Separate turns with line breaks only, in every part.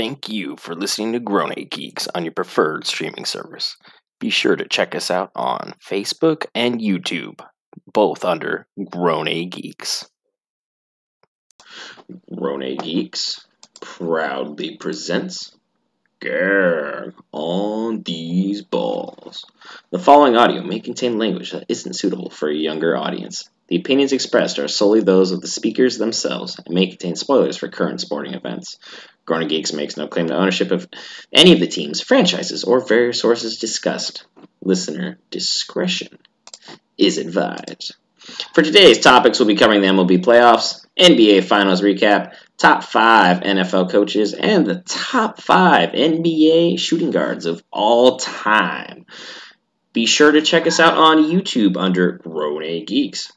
Thank you for listening to Grown A Geeks on your preferred streaming service. Be sure to check us out on Facebook and YouTube, both under Grown Geeks. Grown Geeks proudly presents Gag on these balls. The following audio may contain language that isn't suitable for a younger audience. The opinions expressed are solely those of the speakers themselves and may contain spoilers for current sporting events. Grown Geeks makes no claim to ownership of any of the teams, franchises, or various sources discussed. Listener discretion is advised. For today's topics, we'll be covering the MLB playoffs, NBA Finals recap, top five NFL coaches, and the top five NBA shooting guards of all time. Be sure to check us out on YouTube under Grown A Geeks.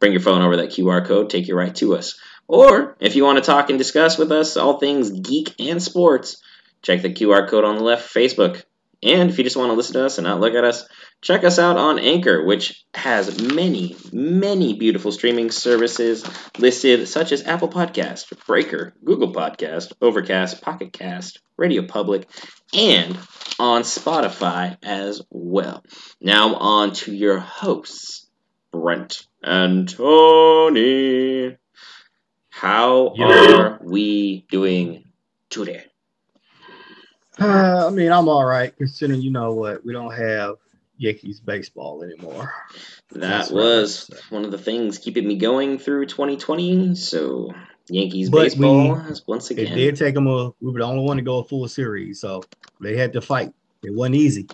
Bring your phone over that QR code, take you right to us. Or if you want to talk and discuss with us all things geek and sports, check the QR code on the left Facebook. And if you just want to listen to us and not look at us, check us out on Anchor, which has many, many beautiful streaming services listed, such as Apple Podcast, Breaker, Google Podcast, Overcast, Pocket Cast, Radio Public, and on Spotify as well. Now on to your hosts, Brent and Tony. How
Yeah.
are we doing today?
Uh, I mean, I'm all right considering you know what we don't have Yankees baseball anymore.
That
That's
was
have
one of the things keeping me going through 2020. So Yankees
But
baseball
we-
has once again.
It did take them a. We were the only one to go a full series, so they had to fight. It wasn't easy.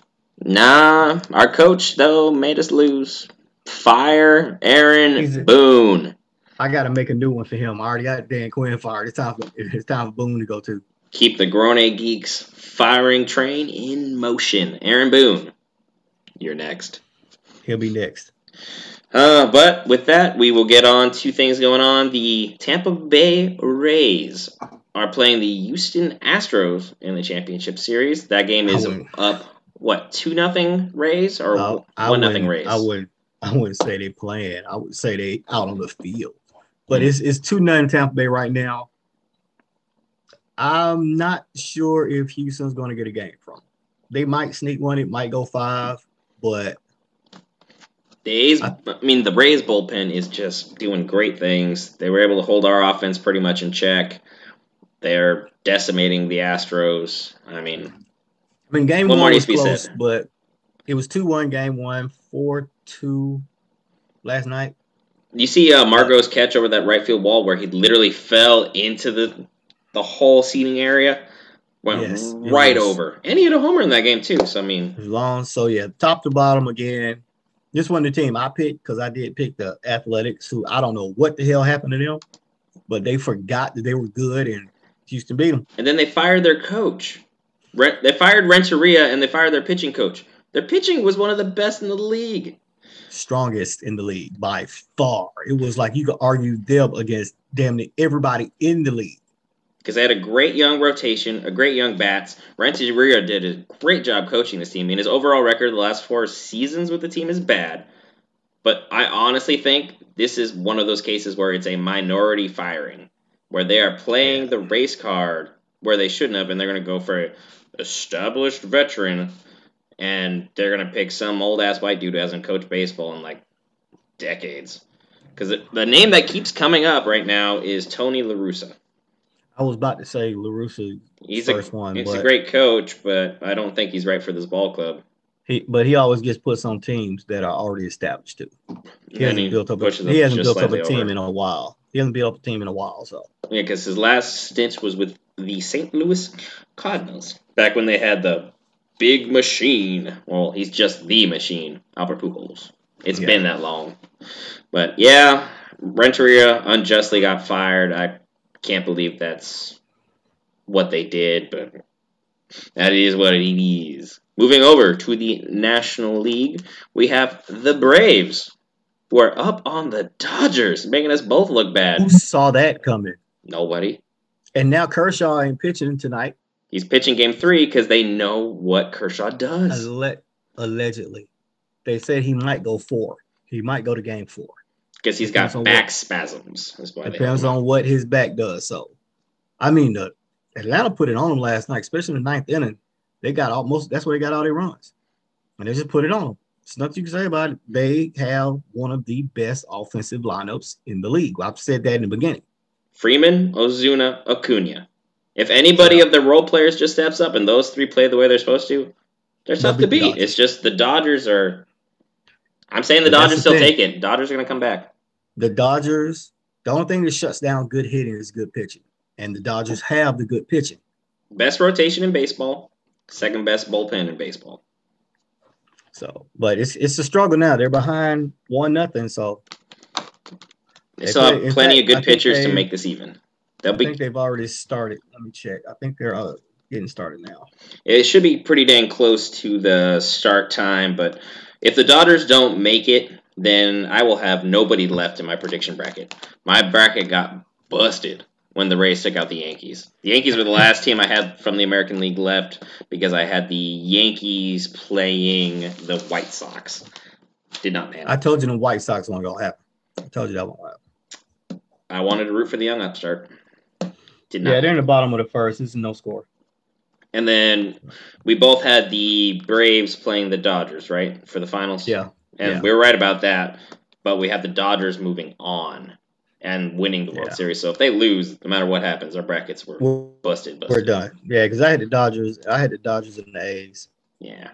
Nah, our coach though made us lose. Fire Aaron
He's
Boone.
I got to make a new one for him. I already got Dan Quinn fired. It's time for it's time for Boone to go too.
Keep the Grown A Geeks firing train in motion. Aaron Boone, you're next.
He'll be next.
Uh, but with that, we will get on to things going on. The Tampa Bay Rays are playing the Houston Astros in the championship series. That game is up what two nothing Rays or
Uh, I
one nothing
wouldn't-
Rays.
I would. I wouldn't say they playing. I would say they out on the field. But it's it's two nothing Tampa Bay right now. I'm not sure if Houston's going to get a game from. 'em. They might sneak one. It might go five, but
The A's,
I-
I mean, the Rays bullpen is just doing great things. They were able to hold our offense pretty much in check. They're decimating the Astros. I mean,
I mean game one was close, but it was two one game one, four two last night.
You see uh, Margot's catch over that right field wall where he literally fell into the the whole seating area, went
Yes,
right over, and he had a homer in that game too. So I mean,
long. So yeah, top to bottom again. This one the team I picked because I did pick the Athletics, who I don't know what the hell happened to them, but they forgot that they were good and Houston beat them.
and then they fired their coach. They fired Renteria and they fired their pitching coach. Their pitching was one of the best in the league.
Strongest in the league by far. It was like you could argue them against damn near everybody in the league.
because they had a great young rotation, a great young bats. Renteria did a great job coaching this team. I mean, his overall record the last four seasons with the team is bad, but I honestly think this is one of those cases where it's a minority firing, where they are playing the race card where they shouldn't have, and they're going to go for an established veteran, and they're going to pick some old ass white dude who hasn't coached baseball in like decades. Because the name that keeps coming up right now is Tony La Russa.
I was about to say LaRussa,
He's
First
a
one,
he's a great coach, but I don't think he's right for this ball club.
he, but he always gets put on teams that are already established too. He hasn't
he
built up. A, he hasn't built up a team
over.
in a while. He hasn't built up a team in a while. So
Yeah, because his last stint was with the St. Louis Cardinals back when they had the big machine. Well, he's just the machine, Albert Pujols. It's
Yeah.
been that long, but yeah, Renteria unjustly got fired. I can't believe that's what they did, but that is what it is. Moving over to the National League, we have the Braves, who are up on the Dodgers, making us both look bad.
who saw that coming?
Nobody.
And now Kershaw ain't pitching tonight.
He's pitching game three because they know what Kershaw does.
Alle- allegedly, they said he might go four. He might go to game four.
Because he's got
Depends
back
what-
spasms. That's why
Depends on what his back does. So, I mean, the Atlanta put it on them last night, especially in the ninth inning. They got almost that's where they got all their runs, and they just put it on them. There's nothing you can say about it. They have one of the best offensive lineups in the league. I've said that in the beginning.
Freeman, Ozuna, Acuna. If anybody
Yeah.
of the role players just steps up and those three play the way they're supposed to, they're tough to
beat the
beat.
Dodgers.
It's just the Dodgers are. I'm saying the Dodgers
the
still
thing.
take it. Dodgers are going to come back.
The Dodgers, the only thing that shuts down good hitting is good pitching, and the Dodgers have the good pitching.
Best rotation in baseball, second best bullpen in baseball.
So, but it's it's a struggle now. They're behind one nothing. So
They
They
still have plenty
fact,
of good pitchers to make this even. They'll
I
be.
think they've already started. Let me check. I think they're uh, getting started now.
It should be pretty dang close to the start time, but if the Dodgers don't make it, then I will have nobody left in my prediction bracket. My bracket got busted when the Rays took out the Yankees. The Yankees were the last team I had from the American League left because I had the Yankees playing the White Sox. Did not pan.
I told you the White Sox won't gonna happen. I told you that won't happen.
I wanted to root for the young upstart. Did not.
Yeah, they're in the bottom of the first. This is no score.
And then we both had the Braves playing the Dodgers, right, for the finals.
Yeah,
And
Yeah.
we were right about that, but we have the Dodgers moving on and winning the World
Yeah.
Series. So if they lose, no matter what happens, our brackets were
we're,
busted. busted.
we're done. Yeah, because I had the Dodgers. I had the Dodgers and the A's.
Yeah.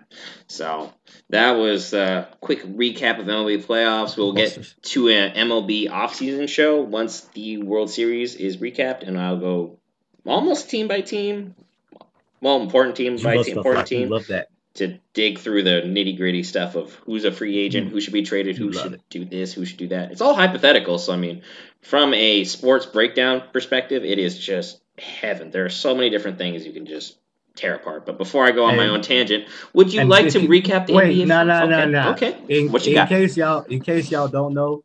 So that was a quick recap of MLB playoffs. We'll get to an MLB offseason show once the World Series is recapped, and I'll go almost team by team. Well, important team
You
by team, important team.
Love that.
to dig through the nitty gritty stuff of who's a free agent, who should be traded, who should
it.
do this, who should do that. It's all hypothetical. So, I mean, from a sports breakdown perspective, it is just heaven. There are so many different things you can just tear apart. But before I go on my own tangent, would you like to
you-
recap the
Wait,
NBA?
no, no, no, no.
Okay.
In,
What you
in
got?
case y'all, in case y'all don't know,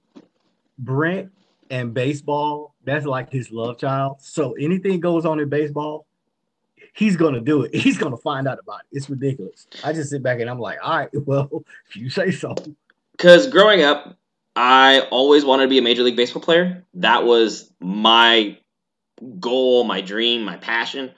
Brent and baseball, that's like his love child. So anything goes on in baseball, he's gonna do it. He's gonna find out about it. It's ridiculous. I just sit back and I'm like, all right, well, if you say so.
Because growing up, I always wanted to be a Major League Baseball player. That was my goal, my dream, my passion.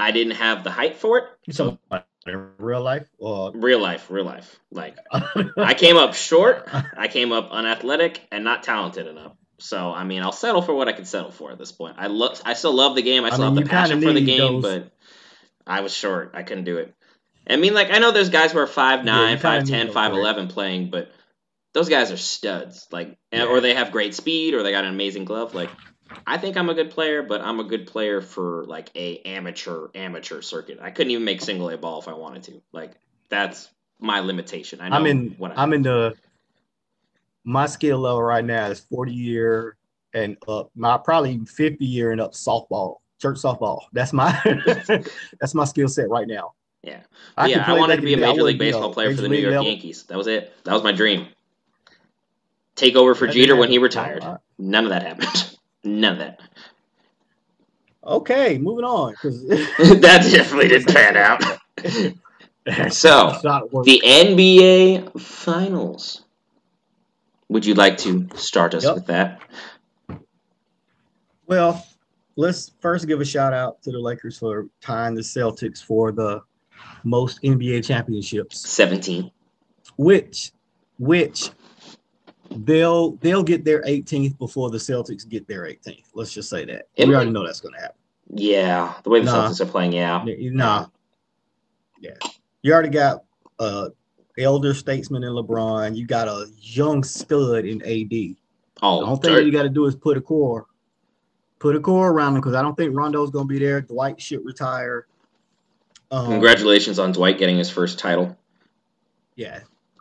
I didn't have the height for it.
So in real life or
Real life, real life. Like, I came up short, I came up unathletic, and not talented enough. So, I mean, I'll settle for what I can settle for at this point. I love, I still love the game. I
I
still
mean,
have the passion for the game,
those-
but I was short. I couldn't do it. I mean, like, I know there's guys who are 5'9",
Yeah, you kinda
5'10",
need those
5'11", playing, but those guys are studs. Like, and- or they have great speed, or they got an amazing glove. Like, I think I'm a good player, but I'm a good player for like a amateur amateur circuit. I couldn't even make single A ball if I wanted to. Like, that's my limitation. I know
I'm in
what
I'm in the my skill level right now is 40 year and up. My probably 50 year and up softball, church softball. That's my that's my skill set right now.
Yeah.
I
yeah, I wanted to be a
in the day. I
Major League Baseball player for the New York
level.
Yankees. That was it. That was my dream. Take over for
That
Jeter when he retired. None of that happened. None of that.
Okay, moving on because
that definitely didn't pan out. So, The NBA Finals. Would you like to start us
Yep.
with that?
well, let's first give a shout out to the Lakers for tying the Celtics for the most NBA championships.
17.
which which they'll they'll get their 18th before the Celtics get their 18th. Let's just say that.
It
we
might-
already know that's going to happen.
Yeah, the way the
Nah.
Celtics are playing, yeah.
Nah. Yeah. You already got uh elder statesman in LeBron. You got a young stud in AD. The
Oh,
only thing you got to do is put a core, put a core around him because I don't think Rondo's going to be there. Dwight should retire. Um,
congratulations on Dwight getting his first title.
Yeah,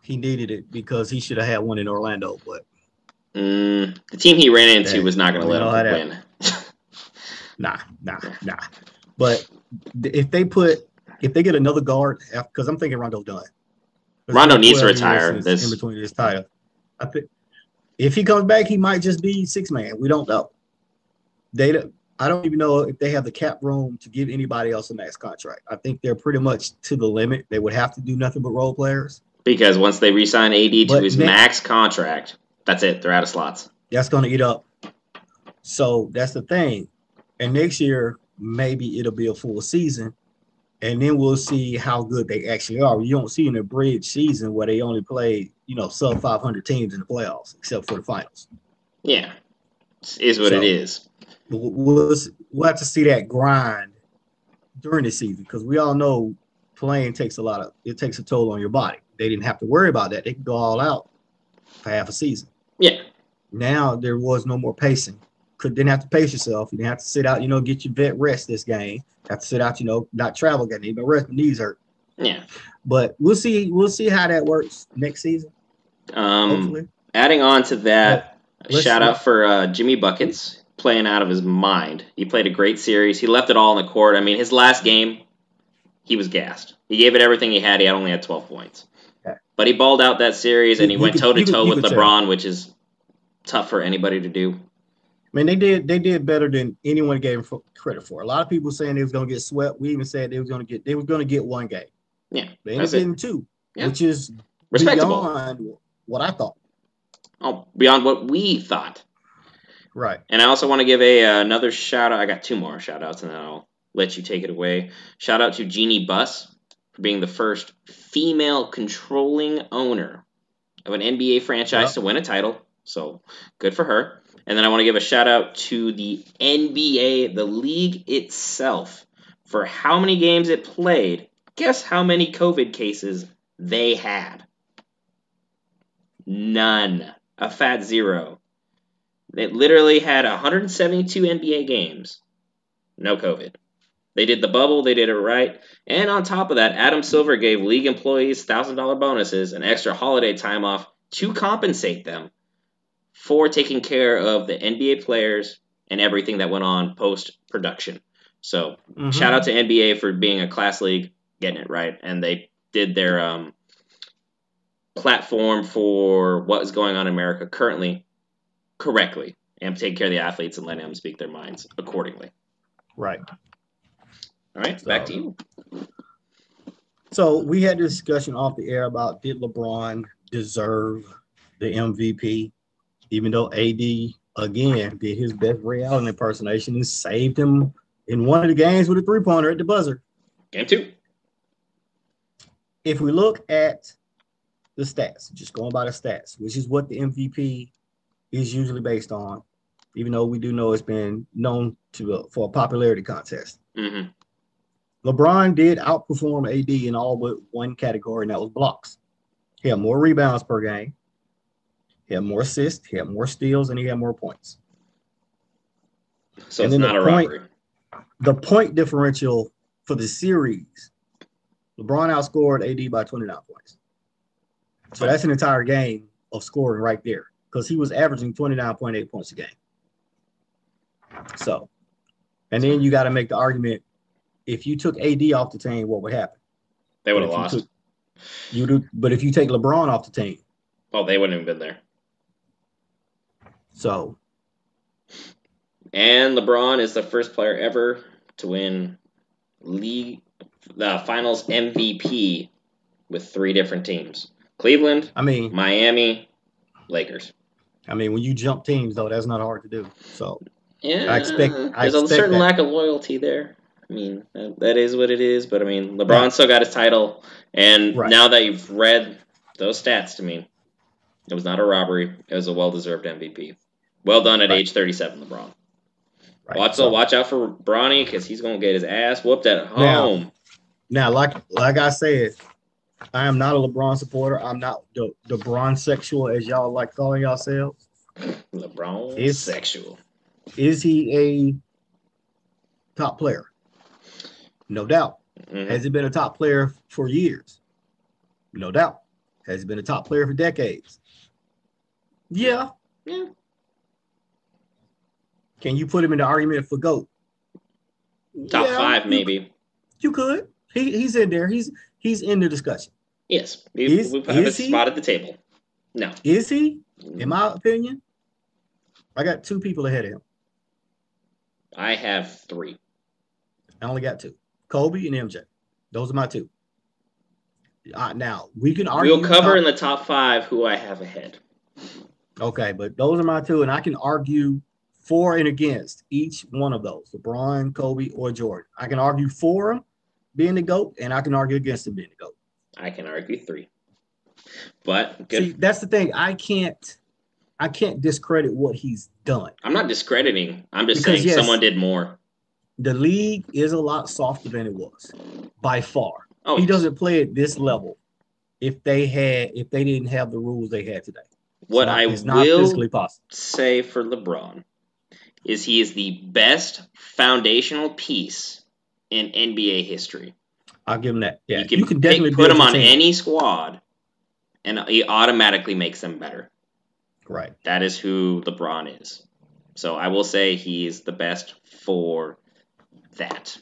he needed it because he should have had one in Orlando, but
Mm, the team he ran into
Yeah,
was not going to let him
that-
win.
Nah, nah, nah. But if they put, if they get another guard, because I'm thinking Rondo's done.
Rondo needs to retire. This-
in between his title. I think if he comes back, he might just be six man. We don't know. They, don't- I don't even know if they have the cap room to give anybody else a max contract. I think they're pretty much to the limit. They would have to do nothing but role players.
Because once they re-sign AD to
But
his
ne-
max contract, that's it. They're out of slots.
That's going to eat up. So that's the thing. And next year, maybe it'll be a full season, and then we'll see how good they actually are. You don't see in a bridge season where they only play, you know, sub 500 teams in the playoffs, except for the finals.
Yeah, is what
So-
it is.
We'll we'll have to see that grind during the season because we all know playing takes a lot of it takes a toll on your body. They didn't have to worry about that; they could go all out for half a season.
Yeah,
Now there was no more pacing. Could didn't have to pace yourself. You didn't have to sit out. You know, get your vet rest this game. Have to sit out. You know, not travel. Get even rest. My knees hurt.
yeah.
But we'll see. We'll see how that works next season.
Um,
Hopefully.
adding on to that,
let's-
shout out for uh, Jimmy Buckets playing out of his mind. He played a great series. He left it all on the court. I mean, his last game, he was gassed. He gave it everything he had. He had only had 12 points. But he balled out that series, and he
you
went toe to toe with
could tell.
LeBron, which is tough for anybody to do.
I mean, they did. They did better than anyone gave him credit for. A lot of people saying they was going to get swept. We even said they was going to get. They was to get one game.
Yeah,
They ended up two,
Yeah.
which is
Respectable.
beyond what I thought.
Oh, beyond what we thought.
Right.
And I also want to give a uh, another shout out. I got two more shout outs, and then I'll let you take it away. Shout out to Jeanie Buss for being the first female controlling owner of an NBA franchise
Yep.
to win a title. So good for her. And then I want to give a shout out to the NBA, the league itself, for how many games it played. Guess how many COVID cases they had? None. A fat zero. They literally had 172 NBA games. No COVID. They did the bubble, they did it right. And on top of that, Adam Silver gave league employees $1,000 bonuses and extra holiday time off to compensate them for taking care of the NBA players and everything that went on post production. So,
Mhm.
shout out to NBA for being a class league, getting it right. And they did their um, platform for what is going on in America currently correctly and take care of the athletes and letting them speak their minds accordingly.
Right.
All right, back to you.
So we had this discussion off the air about did LeBron deserve the MVP, even though AD again did his best Ray Allen impersonation and saved him in one of the games with a three pointer at the buzzer.
Game two.
If we look at the stats, just going by the stats, which is what the MVP is usually based on, even though we do know it's been known to for a popularity contest.
hmm
LeBron did outperform AD in all but one category, and that was blocks. He had more rebounds per game. He had more assists. He had more steals, and he had more points.
So
And
it's not a
the point-
robbery.
The point differential for the series, LeBron outscored AD by 29 points. So that's an entire game of scoring right there because he was averaging 29.8 points a game. So, and then you got to make the argument if you took AD off the team, what would happen?
They would have
if you
lost.
took- You do, but if you take LeBron off the team,
oh, they wouldn't have been there.
so
And LeBron is the first player ever to win league the finals MVP with three different teams. Cleveland,
I mean,
Miami, Lakers.
I mean, when you jump teams, though, that's not hard to do. So
Yeah,
I expect- I
there's a certain
that.
lack of loyalty there. I mean, that, is what it is. But I mean, LeBron still got his title, and
Right.
now that you've read those stats to me, it was not a robbery. It was a well-deserved MVP. Well done at
Right.
age 37, LeBron.
right.
Watch,
so,
watch out for Bronny because he's gonna get his ass whooped at
Now-
home.
now, like like I said, I am not a LeBron supporter. I'm not the the Bron sexual as y'all like calling yourselves.
LeBron
Is-
sexual.
Is he a top player? No doubt.
Mhm.
Has he been a top player for years? No doubt. Has he been a top player for decades? Yeah.
Yeah.
Can you put him in the argument for GOAT?
Top
Yeah,
five, maybe.
You could. He, he's in there. He's he's in the discussion.
Yes, we,
Is-
we have a
he?
spot at the table. No,
Is he? In my opinion, I got two people ahead of him.
I have three.
I only got two: Kobe and MJ. Those are my two. Uh, now we can argue.
We'll cover in the top five who I have ahead.
Okay, but those are my two, and I can argue for and against each one of those LeBron, Kobe, or Jordan. I can argue for him being the GOAT, and I can argue against him being the GOAT.
I can argue three. But good.
See, that's the thing. I can't I can't discredit what he's done.
I'm not discrediting. I'm just
Because,
saying
yes.
someone did more.
The league is a lot softer than it was by far.
Oh,
he doesn't play at this level if they had if they didn't have the rules they had today.
What
not-
I will
physically possible.
say for LeBron is he is the best foundational piece in NBA history.
I'll give him that. Yeah,
you can,
you can
pick-
definitely
put him on
team.
any squad, and he automatically makes them better.
right.
That is who LeBron is. So I will say he is the best for that.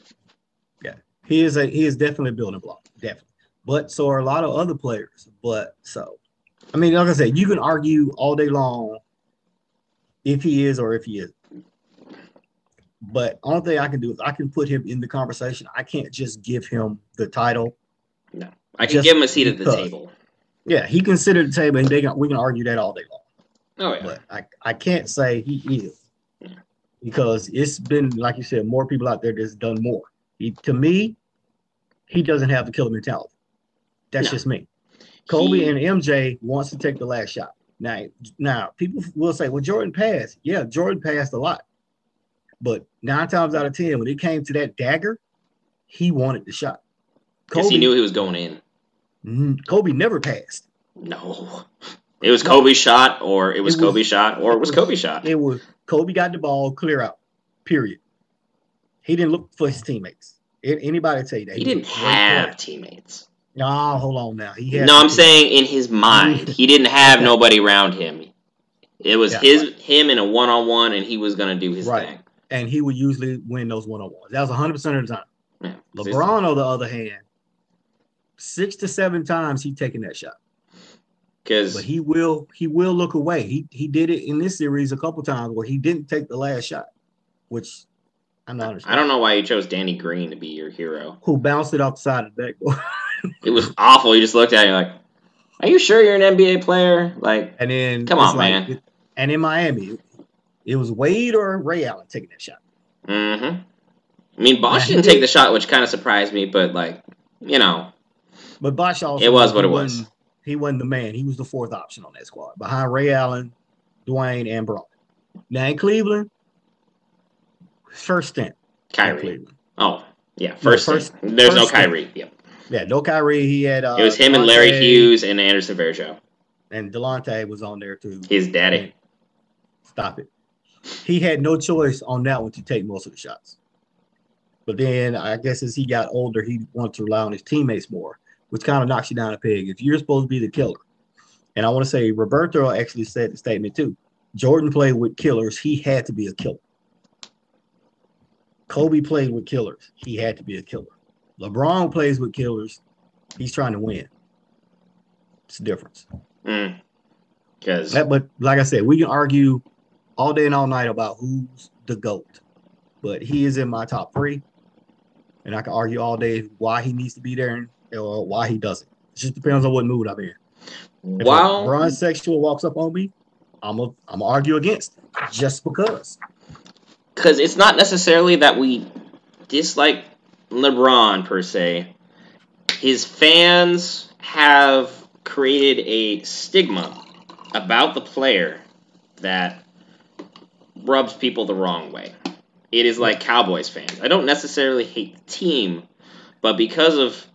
Yeah, he is a he is definitely a building block, definitely. But so are a lot of other players. But so, I mean, like I said, you can argue all day long if he is or if he is. But only thing I can do is I can put him in the conversation. I can't just give him the title.
No, I can give him a seat at the table.
Yeah, he can sit at the table and they can, we can argue that all day long.
Oh yeah.
But I, I can't say he is
Yeah.
Because it's been like you said, more people out there that's done more. He, to me, he doesn't have the killer mentality. That's
No.
just me. Kobe
He-
and MJ wants to take the last shot. Now, now people will say, "Well, Jordan passed." Yeah, Jordan passed a lot, but nine times out of ten, when it came to that dagger, he wanted the shot.
Because he knew he was going in.
Mm, Kobe never passed.
No. It was Kobe's shot, or it was
It was-
Kobe's shot, or it was Kobe's shot.
It was Kobe got the ball, clear out. Period. He didn't look for his teammates. Anybody tell you that?
He
was
didn't have teammates.
No, hold on now. He
No, I'm saying in his mind, he didn't have nobody around him. It was
Yeah,
his him in a one on one, and he was gonna do his
Right.
thing.
and he would usually win those one on ones. That was 100 percent of the time.
Yeah.
LeBron, on the other hand, six to seven times he taken that shot,
because
but he will he will look away. He he did it in this series a couple times where he didn't take the last shot, which I'm not
I don't know why you chose Danny Green to be your hero.
Who bounced it off the side of the backboard.
It was awful. You just looked at it like, "Are you sure you're an NBA player?" Like,
And then
Come on,
like-
man.
And in Miami, it was Wade or Ray Allen taking that shot.
mm-hmm. I mean,
Bosh
didn't take the shot, which kind of surprised me. But like, you know,
But Bosh also
It was what it was.
He wasn't the man. He was the fourth option on that squad behind Ray Allen, Dwayne, and Bron. Now in Cleveland, first stint. in
Kyrie.
Cleveland.
Oh, yeah, first.
first-
thing. There's no
first thing.
Kyrie. Yep.
Yeah, no Kyrie. He had uh,
It was him and Larry Hughes and Anderson Varejao.
and Delonte was on there too.
His daddy.
Stop it. He had no choice on that one to take most of the shots. But then I guess as he got older, he wanted to rely on his teammates more, which kind of knocks you down a peg. If you're supposed to be the killer, and I want to say Roberto actually said the statement too. Jordan played with killers. He had to be a killer. Kobe played with killers. He had to be a killer. LeBron plays with killers. He's trying to win. It's a difference. Mm.
Because
That- but like I said, we can argue all day and all night about who's the GOAT. But he is in my top three. And I can argue all day why he needs to be there and or why he doesn't. It just depends on what mood I'm in. If
while
LeBron sexual walks up on me, I'm a I'm gonna argue against just because.
because it's not necessarily that we dislike LeBron per se. His fans have created a stigma about the player that rubs people the wrong way. It is like Cowboys fans. I don't necessarily hate the team, but because of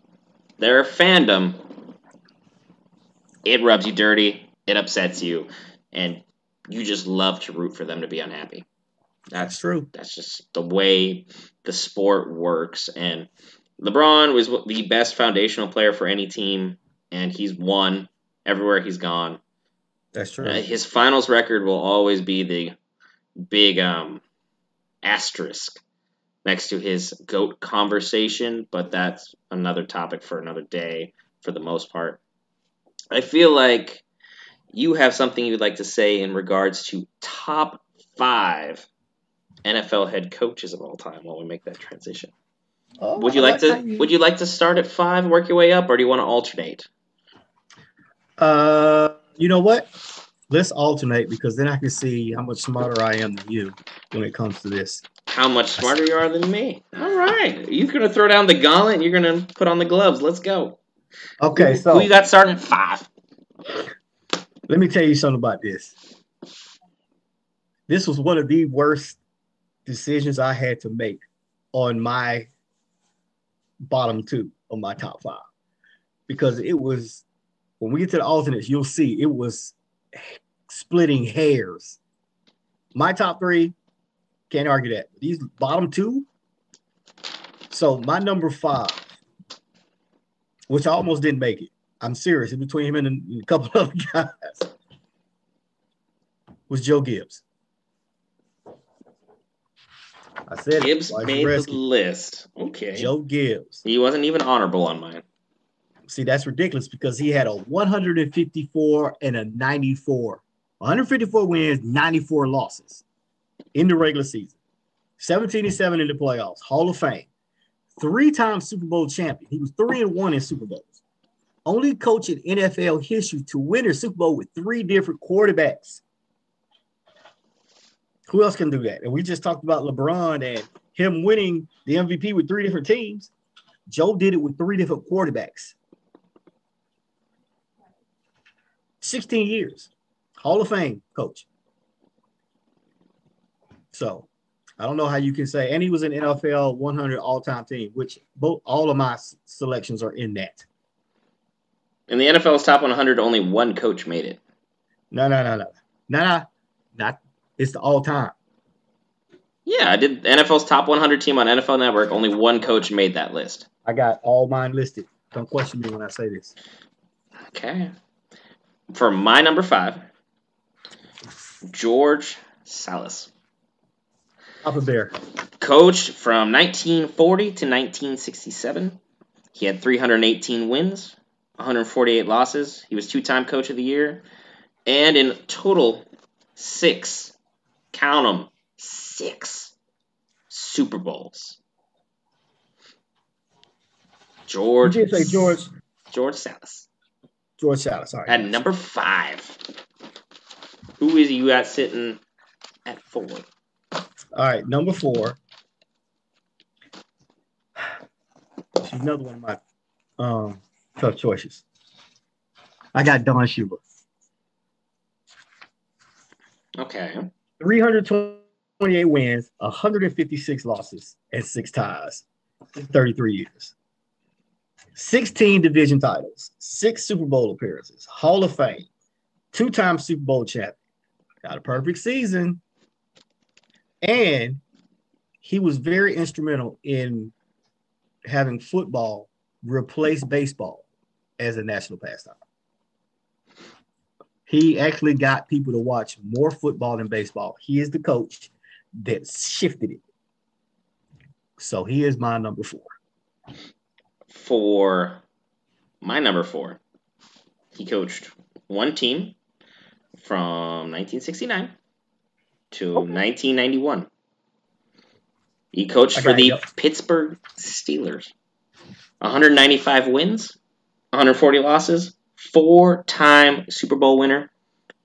their fandom, it rubs you dirty, it upsets you, and you just love to root for them to be unhappy.
That's true.
That's just the way the sport works. And LeBron was the best foundational player for any team, and he's won everywhere he's gone.
That's true.
Uh, his finals record will always be the big um, asterisk next to his GOAT conversation, but that's another topic for another day for the most part. I feel like you have something you'd like to say in regards to top five NFL head coaches of all time while we make that transition.
Oh,
Would you
I
like to
you-
would you like to start at five, work your way up, or do you want to alternate?
Uh, you know what? Let's alternate because then I can see how much smarter I am than you when it comes to this.
How much smarter you are than me. All right. You're going to throw down the gauntlet and you're going to put on the gloves. Let's go.
Okay, so
you got starting at five?
let me tell you something about this. This was one of the worst decisions I had to make on my bottom two of my top five because it was when we get to the alternates, you'll see it was splitting hairs. My top three, can't argue that. These bottom two. So my number five, which I almost didn't make it. I'm serious. In between him and a, couple of guys, was Joe Gibbs. I said.
Gibbs
Why
made the list. Okay.
Joe Gibbs.
He wasn't even honorable on mine.
See, that's ridiculous because he had a 154 and a 94. 154 wins, 94 losses in the regular season. 17 and 7 in the playoffs, Hall of Fame. Three-time Super Bowl champion. He was 3 and 1 in Super Bowls. Only coach in NFL history to win a Super Bowl with three different quarterbacks. Who else can do that? And we just talked about LeBron and him winning the MVP with three different teams. Joe did it with three different quarterbacks. 16 years, Hall of Fame coach. So I don't know how you can say, and he was an NFL 100 all-time team, which both all of my selections are in that.
In the NFL's top 100, only one coach made it.
No, no, no, no, no, no, not. It's the all-time.
Yeah, I did NFL's top 100 team on NFL Network. Only one coach made that list.
I got all mine listed. Don't question me when I say this.
Okay. For my number five, George Salas.
Papa Bear.
Coached from 1940 to 1967. He had 318 wins, 148 losses. He was two time coach of the year. And in total, six, count them, six Super Bowls. George.
did say George
George Salas.
George Salas. All right.
At number five. Who is you got sitting at four?
All right, number four. She's another one of my um, tough choices. I got Don Shula.
Okay.
328 wins, 156 losses, and six ties in 33 years. 16 division titles, six Super Bowl appearances, Hall of Fame, two time Super Bowl champion, got a perfect season. And he was very instrumental in having football replace baseball as a national pastime. He actually got people to watch more football than baseball. He is the coach that shifted it. So he is my number four.
For my number four, he coached one team from 1969 to
Okay.
1991. He coached
I
for the
you.
Pittsburgh Steelers. 195 wins, 140 losses, four time Super Bowl winner.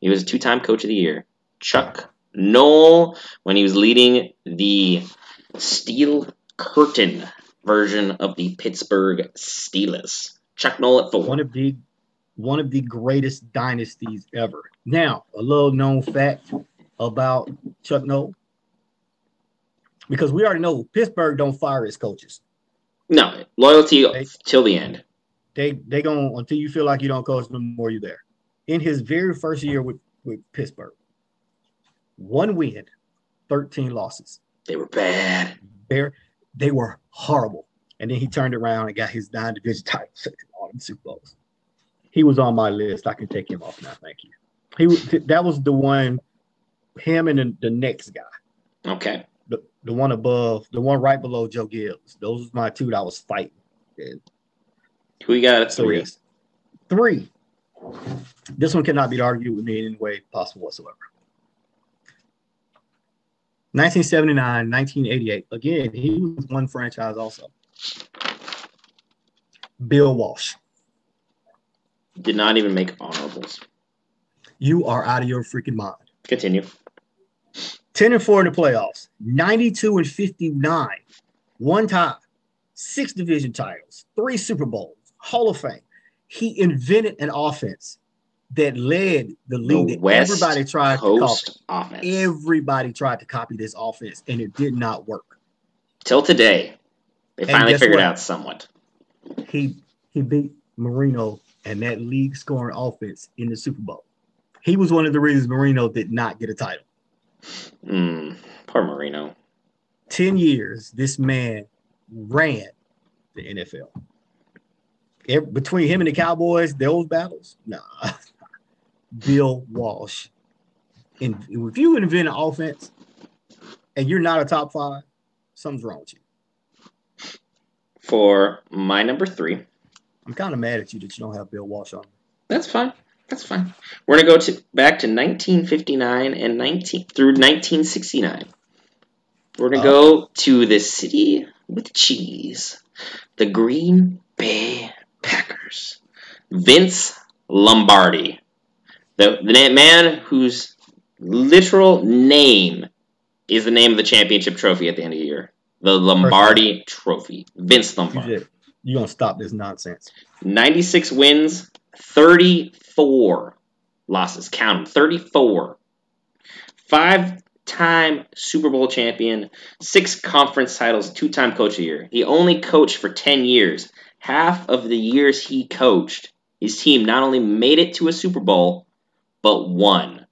He was a two time coach of the year. Chuck Noll, when he was leading the Steel Curtain version of the Pittsburgh Steelers. Chuck Noll at four.
One of the one of the greatest dynasties ever. Now, a little known fact about Chuck Noll. Because we already know Pittsburgh don't fire its coaches.
no, loyalty
Hey.
till the end.
They they going until you feel like you don't coach no more, you there. In his very first year with, with Pittsburgh, one win, 13 losses.
They were bad.
They they were horrible. And then he turned around and got his nine division titles and all them Super Bowls. He was on my list. I can take him off now. Thank you. He that was the one, him and the, the next guy,
Okay.
the, the one above, the one right below Joe Gibbs. Those was my two that I was fighting. And
you got at three?
yes. Three. This one cannot be argued with me in any way possible whatsoever. 1979, 1988. Again, he was one franchise also. Bill Walsh.
Did not even make honorables.
You are out of your freaking mind.
Continue.
10 and 4 in the playoffs, 92 and 59, one time, six division titles, three Super Bowls, Hall of Fame. He invented an offense that led the league.
The
that
West
everybody tried to
Coast
copy.
offense.
Everybody tried to copy this offense, and it did not work.
Till today, they finally figured
what?
out somewhat.
He he beat Marino and that league scoring offense in the Super Bowl. He was one of the reasons Marino did not get a title.
Mm, poor Marino.
10 years, this man ran the NFL. Ev- between him and the Cowboys, those battles, nah. Bill Walsh. And if you invent an offense and you're not a top five, something's wrong with you.
For my number three,
I'm kind of mad at you that you don't have Bill Walsh on.
that's fine. That's fine. We're gonna go to back to 1959 and 19 through 1969. We're gonna uh-huh. go to the city with cheese, the Green Bay Packers. Vince Lombardi, the, the man whose literal name is the name of the championship trophy at the end of the year. The Lombardi Trophy. Vince Lombardi.
You gonna stop this nonsense.
96 wins, 34 losses. Count them, 34. Five time Super Bowl champion, six conference titles, two time coach of the year. He only coached for 10 years. Half of the years he coached, his team not only made it to a Super Bowl, but won.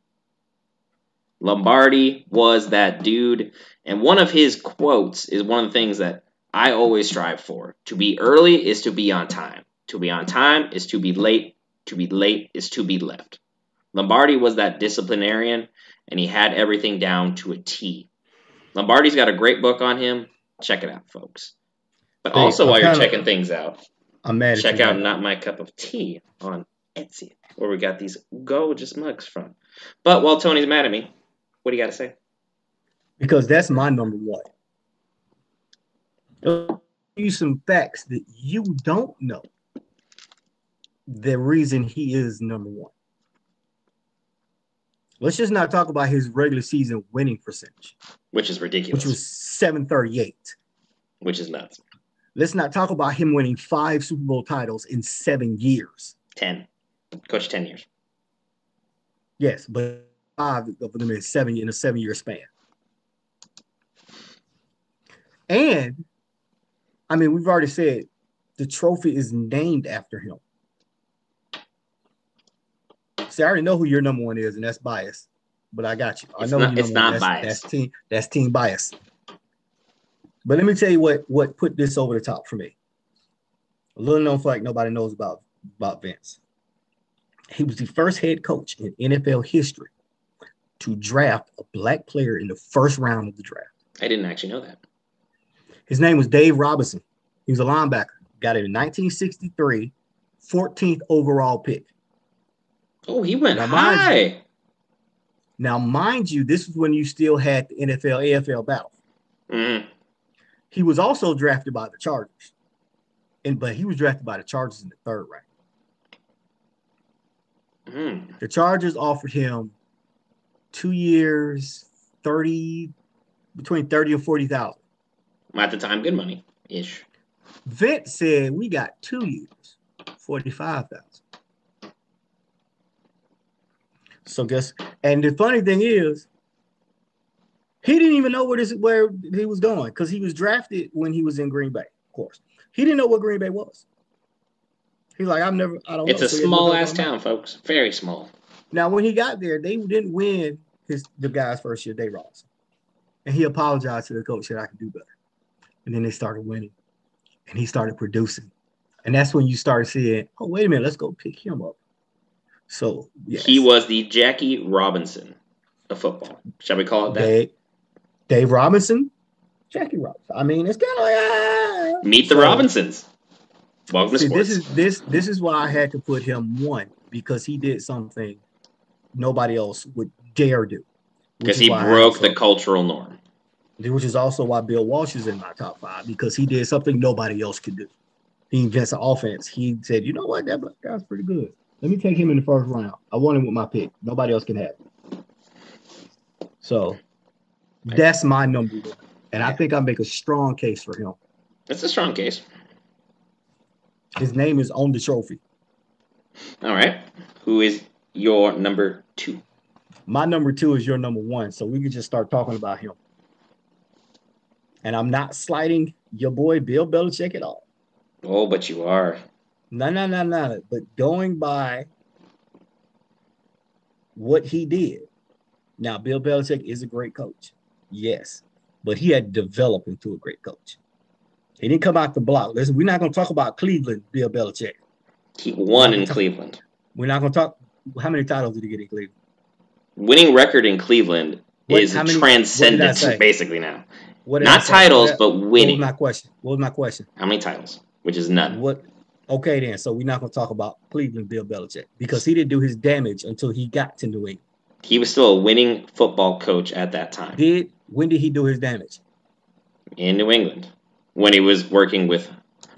Lombardi was that dude. And one of his quotes is one of the things that I always strive for. To be early is to be on time. To be on time is to be late. To be late is to be left. Lombardi was that disciplinarian, and he had everything down to a T. Lombardi's got a great book on him. Check it out, folks. But
Hey,
also,
I'm
while you're checking things out,
I'm mad
check out Not My Cup of Tea on Etsy, where we got these gorgeous mugs from. But while Tony's mad at me, what do you got to say?
because that's my number one. I'll you some facts that you don't know. The reason he is number one. Let's just not talk about his regular season winning percentage,
Which is ridiculous.
which was 738.
which is nuts.
Let's not talk about him winning five Super Bowl titles in seven years.
10. Coach 10 years.
Yes, but five of them in seven in a seven year span. And I mean, we've already said the trophy is named after him. See, I already know who your number one is, and that's bias. But I got you. I
It's
know
not- it's not
that's,
bias.
That's team. That's team bias. But let me tell you what what put this over the top for me. A little known fact nobody knows about about Vince. He was the first head coach in NFL history to draft a black player in the first round of the draft.
I didn't actually know that.
His name was Dave Robinson. He was a linebacker. Got it in 1963, 14th overall pick.
Oh, he went
Now, mind
high.
Now, mind you, this is when you still had the NFL AFL battle.
Mhm.
He was also drafted by the Chargers, and but he was drafted by the Chargers in the third round.
Mhm.
The Chargers offered him two years, 30, between 30 and 40,000.
At the time, good money ish.
Vince said, We got two years, 45,000. So guess, and the funny thing is, he didn't even know where this where he was going because he was drafted when he was in Green Bay, of course. He didn't know what Green Bay was. He's like, I've never, I don't
It's
know.
a
So he had to
small ass
that.
town, folks. Very small.
Now, when he got there, they didn't win his the guy's first year, Dave Robinson. And he apologized to the coach, said I could do better. And then they started winning. And he started producing. And that's when you started seeing, oh, wait a minute, let's go pick him up. So yes.
He was the Jackie Robinson of football. Shall we call it that?
Dave, Dave Robinson, Jackie Robinson. I mean, it's kind of like ah.
Meet the
So-
Robinsons. Welcome to sports.
this is this this is why I had to put him one because he did something nobody else would dare do.
Because he broke the cultural norm.
Which is also why Bill Walsh is in my top five because he did something nobody else could do. He invents an offense. He said, "You know what? That black guy's pretty good. Let me take him in the first round. I want him with my pick. Nobody else can have him. So that's my number one. And I think I make a strong case for him.
That's a strong case.
His name is on the trophy.
All right. Who is your number two?
My number two is your number one. So we can just start talking about him. And I'm not slighting your boy Bill Belichick at all.
Oh, but you are.
No, no, no, no. But going by what he did. Now, Bill Belichick is a great coach. Yes. But he had developed into a great coach. He didn't come out the block. Listen, we're not going to talk about Cleveland, Bill Belichick.
He won in Cleveland.
We're not going to talk. How many titles did he get in Cleveland?
Winning record in Cleveland
What-
is
many-
transcendent,
what did I say?
basically now.
What
Not titles, but
What was
winning.
my question? What was my question?
How many titles? Which is none.
What? Okay, then. So we're not going to talk about Cleveland, Bill Belichick, because he didn't do his damage until he got to New England.
He was still a winning football coach at that time
Did when did he do his damage?
in New England when he was working with.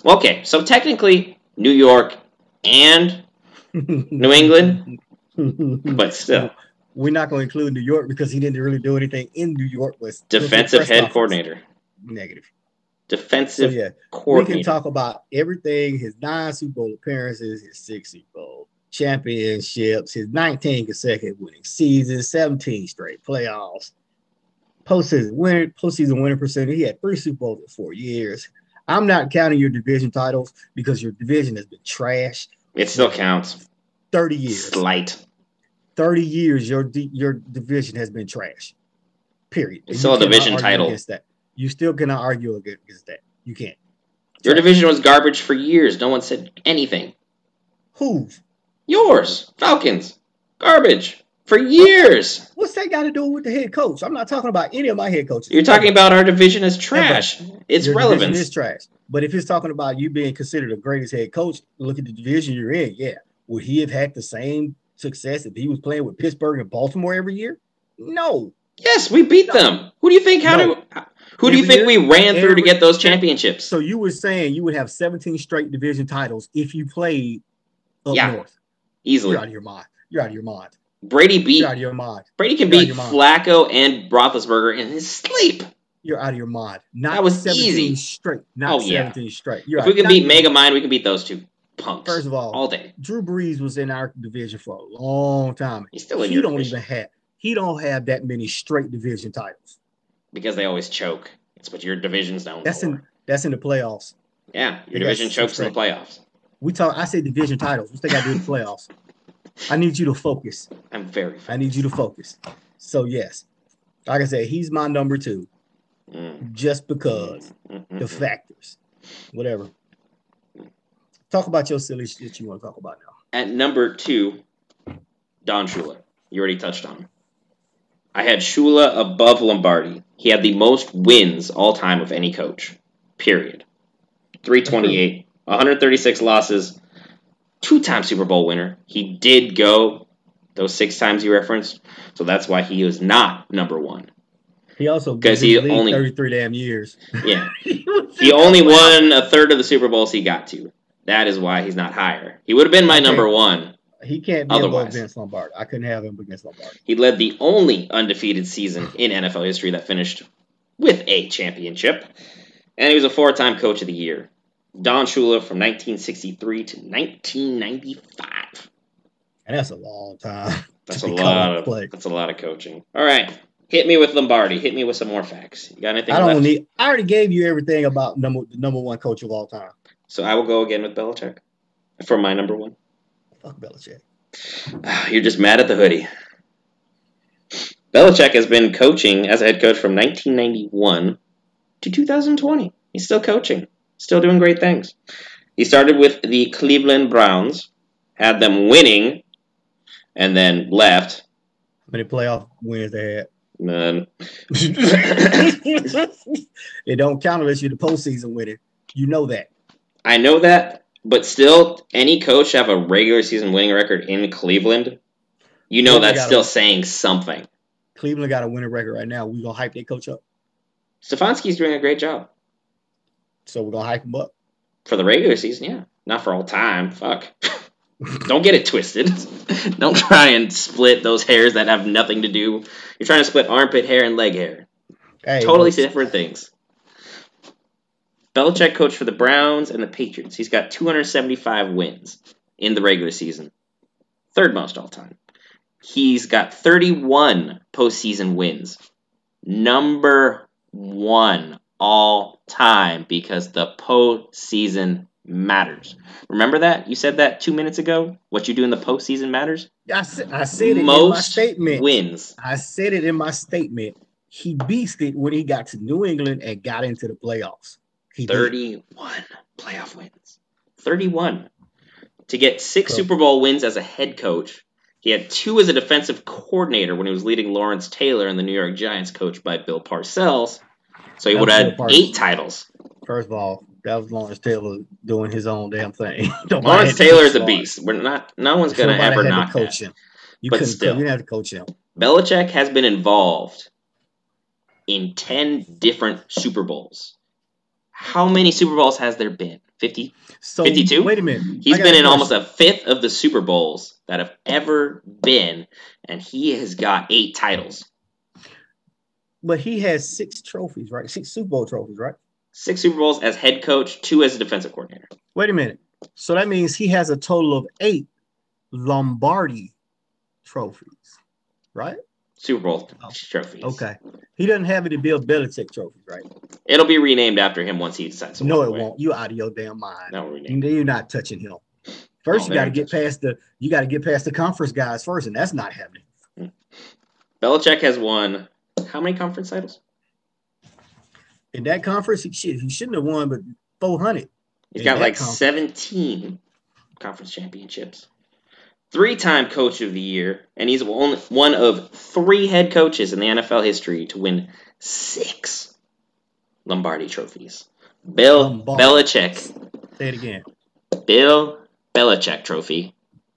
Okay, so technically New York and New England, but still
We're not going to include New York because he didn't really do anything in New York. Was
defensive head
conference.
coordinator,
Negative. So
defensive
yeah, we can talk about everything: his nine Super Bowl appearances, his six Super Bowl championships, his 19 consecutive winning seasons, 17 straight playoffs, postseason winner, postseason winning percentage. He had three Super Bowls in four years. I'm not counting your division titles because your division has been trash.
it still counts.
30 years.
Slight.
30 years your your division has been trash. Period.
It's still a division title.
Against that. You still cannot argue against that. You can't.
Your division was garbage for years. No one said anything.
Who's?
Yours, Falcons, garbage for years.
What's that got to do with the head coach? I'm not talking about any of my head coaches.
You're talking about our division as trash. Its relevant.
is trash. But if it's talking about you being considered the greatest head coach, look at the division you're in. Yeah. Would he have had the same success if he was playing with Pittsburgh and Baltimore every year? No.
Yes, we beat them. Who do you think? How
No.
do? Who do you think we
year,
ran through to get those championships?
So you were saying you would have 17 straight division titles if you played up
Yeah.
north.
Easily,
You're out of your mind. You're out of your mind.
Brady beat
You're out of your mind.
Brady can
You're
beat
of your mind.
Flacco and Roethlisberger in his sleep.
You're out of your mind. Not
That was
17
easy.
straight. Not
Oh, yeah.
17 straight. You're
If we can beat Mega Mind, we can beat those two punks
First of all,
all day.
Drew Brees was in our division for a long time.
He's still in
he don't
division
even have he don't have that many straight division titles.
because they always choke. It's what your division's known
That's
for.
in that's in the playoffs.
yeah, your
They
division chokes in the playoffs.
We talk. I say division titles. What's they got to do with the playoffs? I need you to focus.
I'm very.
I need you to focus. So yes, like I said, he's my number two,
Mm,
just because
mm, mm,
the factors, whatever. Talk about your silly shit you want to talk about now.
At number two, Don Shula. You already touched on. him. I had Shula above Lombardi. He had the most wins all time of any coach. Period. 328, 136 losses, two time Super Bowl winner. He did go those six times you referenced, so that's why he was not number one.
He also because
he only-
33 damn years.
Yeah.
he was
He
in
only won a third of the Super Bowls he got to. That is why he's not higher. He would have been my number one.
He can't be above
Otherwise.
Vince Lombardi. I couldn't have him against Lombardi.
He led the only undefeated season in NFL history that finished with a championship. And he was a four time coach of the year. Don Shula from 1963 to 1995.
And that's a long time.
That's a lot of
play.
that's a lot of coaching. All right. Hit me with Lombardi. Hit me with some more facts. You got anything
I don't
left?
need. I already gave you everything about number the number one coach of all time.
So I will go again with Belichick for my number one.
Fuck Belichick.
You're just mad at the hoodie. Belichick has been coaching as a head coach from 1991 to 2020. He's still coaching, still doing great things. He started with the Cleveland Browns, had them winning, and then left.
How many playoff wins they had?
None.
it don't count unless you're the postseason winner. You know that.
I know that, but still, any coach have a regular season winning record in Cleveland, you know
Yeah, we
still
him.
saying something.
Cleveland got a winning record right now. We gonna hype their coach up.
Stefanski's doing a great job
So we're gonna hype him up.
for the regular season. Yeah, not for all time. Fuck. Don't get it twisted. Don't try and split those hairs that have nothing to do. You're trying to split armpit hair and leg hair.
Hey,
Totally different things. Belichick coached for the Browns and the Patriots. He's got 275 wins in the regular season, third most all time. He's got 31 postseason wins, number one all time because the postseason matters. Remember that? You said that two minutes ago? What you do in the postseason matters?
I, said- I said it in my
Most
statement.
wins.
I said it in my statement. He beasted when he got to New England and got into the playoffs. He did.
31 playoff wins. 31. To get six. Super Bowl wins as a head coach, he had two as a defensive coordinator when he was leading Lawrence Taylor and the New York Giants, coached by Bill Parcells. So he would have had
Parcells.
eight titles.
First of all, that was Lawrence Taylor doing his own damn thing.
Lawrence Taylor is a beast. We're not. No one's going to ever knock
coach
that.
him. You
But still.
You didn't have to coach him.
Belichick has been involved in 10 different Super Bowls. How many Super Bowls has there been? 50?
So
52?
Wait a minute.
He's been in almost a fifth of the Super Bowls that have ever been, and he has got eight titles.
But he has six trophies, right? Six Super Bowl trophies, right?
Six Super Bowls as head coach, two as a defensive coordinator.
Wait a minute. So that means he has a total of eight Lombardi trophies, right?
Super Bowl
Oh,
trophies.
Okay. He doesn't have any Bill Belichick trophies, right?
It'll be renamed after him once he decides to
No, it
away.
won't. You out of your damn mind.
No,
You're not touching him. First,
No,
you got to get past the you got to get past the conference guys first, and that's not happening. Hmm.
Belichick has won how many conference titles?
In that conference, he, shit, he shouldn't have won, but 400.
He's got like
conference.
17 conference championships. Three-time coach of the year, and he's one one of three head coaches in the NFL history to win six Lombardi trophies. Bill
Lombardi.
Belichick,
Say it again.
Bill Belichick trophy,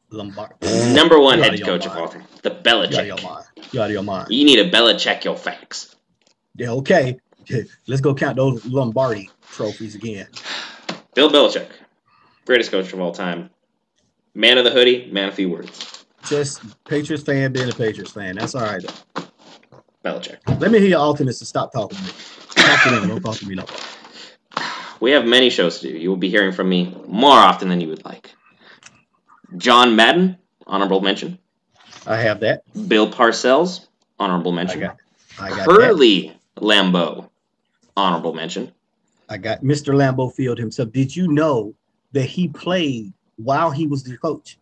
Lombard.
number one head coach of all time. The
You out of your
Belichick.
mind. You out of your mind.
You need to Belichick your facts.
Yeah, okay. Let's go count those Lombardi trophies again.
Bill Belichick, greatest coach of all time. Man of the hoodie, man of few words.
Just Patriots fan being a Patriots fan. That's all right.
Belichick.
Let me hear your alternates to stop talking to me. Talk to them. Don't talk to me no more.
We have many shows to do. You will be hearing from me more often than you would like. John Madden, honorable mention.
I have that.
Bill Parcells, honorable
I
mention.
got. I got that.
Lambeau, honorable mention.
I got Mr. Lambeau Field himself. Did you know that he played while he was the coach?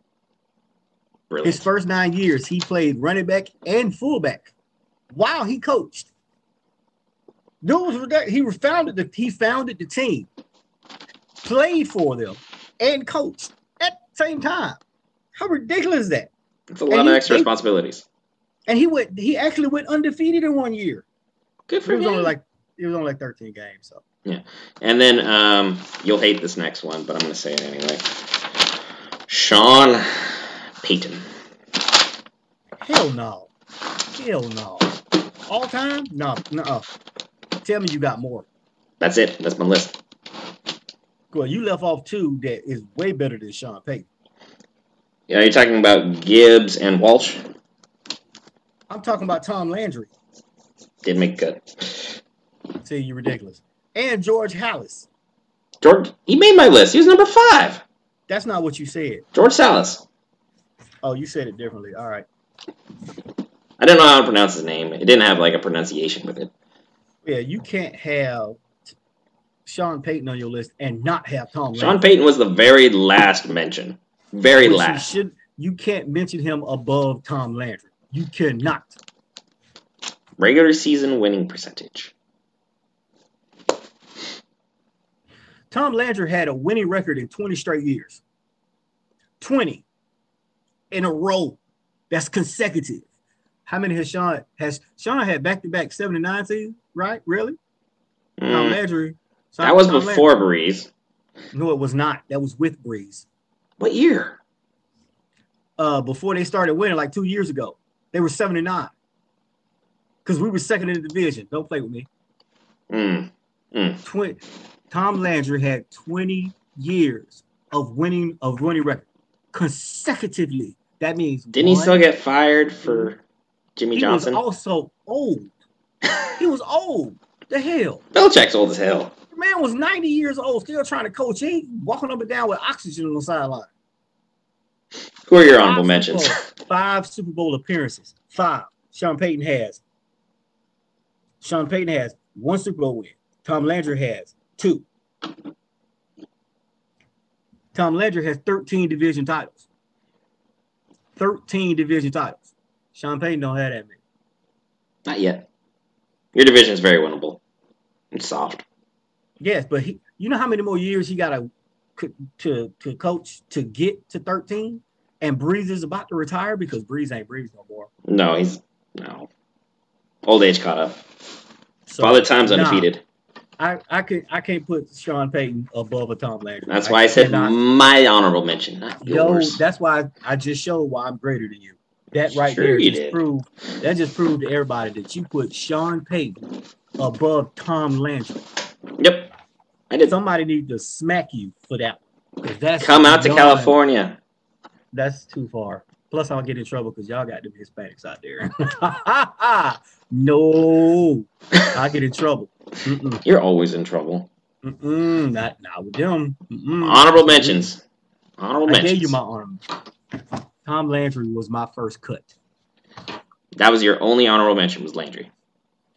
Brilliant.
His first nine years, he played running back and fullback while he coached. Dude was he founded the he founded the team, played for them, and coached at the same time. How ridiculous is that?
It's a lot
and
of
he-
extra
they-
responsibilities.
And he went he actually went undefeated in one year.
Good for
It was only
him.
like it was only like 13 games. So yeah,
And then um, you'll hate this next one, but I'm going to say it anyway. Sean Payton.
hell no. Hell no. All time? No, no. Tell me you got more.
That's it. That's my list.
Well, you left off two that is way better than Sean Payton.
Yeah, you're talking about Gibbs and Walsh.
I'm talking about Tom Landry.
Didn't make good.
See, you ridiculous. And George Hallis.
George, he made my list. He was number five.
That's not what you said.
George Salas.
Oh, you said it differently. All right.
I don't know how to pronounce his name. It didn't have like a pronunciation with it.
Yeah, you can't have Sean Payton on your list and not have Tom Landry.
Sean Payton was the very last mention. Very
Which you
last.
should you can't mention him above Tom Landry. You cannot.
Regular season winning percentage.
Tom Landry had a winning record in 20 straight years. 20 in a row. That's consecutive. How many has Sean has Sean had back-to-back 79 seasons, right? Really? Tom
Mm,
Landry.
that was
Tom
before
Brees. No, it was not. That was with Brees.
What year?
Uh, before they started winning, like two years ago, they were 79. Because we were second in the division. Don't play with me.
Mm.
20, Tom Landry had 20 years of winning of winning record. consecutively. That means
Didn't he still get fired for Jimmy
he
Johnson?
was also old. He was old. The hell.
Belichick's old as hell.
The man was 90 years old, still trying to coach. He walking up and down with oxygen on the sideline.
Who are your
Five
honorable
Super
mentions?
Bowl- five Super Bowl appearances. Five. Sean Payton has. Sean Payton has one Super Bowl win. Tom Landry has two. Tom Ledger has 13 division titles. 13 division titles. Sean Payton don't have that many.
Not yet. Your division is very winnable. It's soft.
Yes, but he, you know how many more years he got to to to coach to get to 13? And Brees is about to retire because Brees ain't Brees no more.
No, he's no. Old age caught up.
So,
Father Time's undefeated.
I I can I can't put Sean Payton above a Tom Landry.
That's why I said
cannot.
my honorable mention, not
Yo,
yours.
that's why I just showed why I'm greater than you. That right
Sure
there just
did.
proved that just proved to everybody that you put Sean Payton above Tom Landry.
Yep. I did.
Somebody need to smack you for that. that's
Come out to California.
That's too far. Plus, I'll get in trouble because y'all got them Hispanics out there. no, I get in trouble. Mm-mm,
You're always in trouble.
mm-mm, not not with them. Mm-mm.
Honorable mentions. Honorable
I
mentions.
gave you my honor. Tom Landry was my first cut.
that was your only honorable mention was Landry.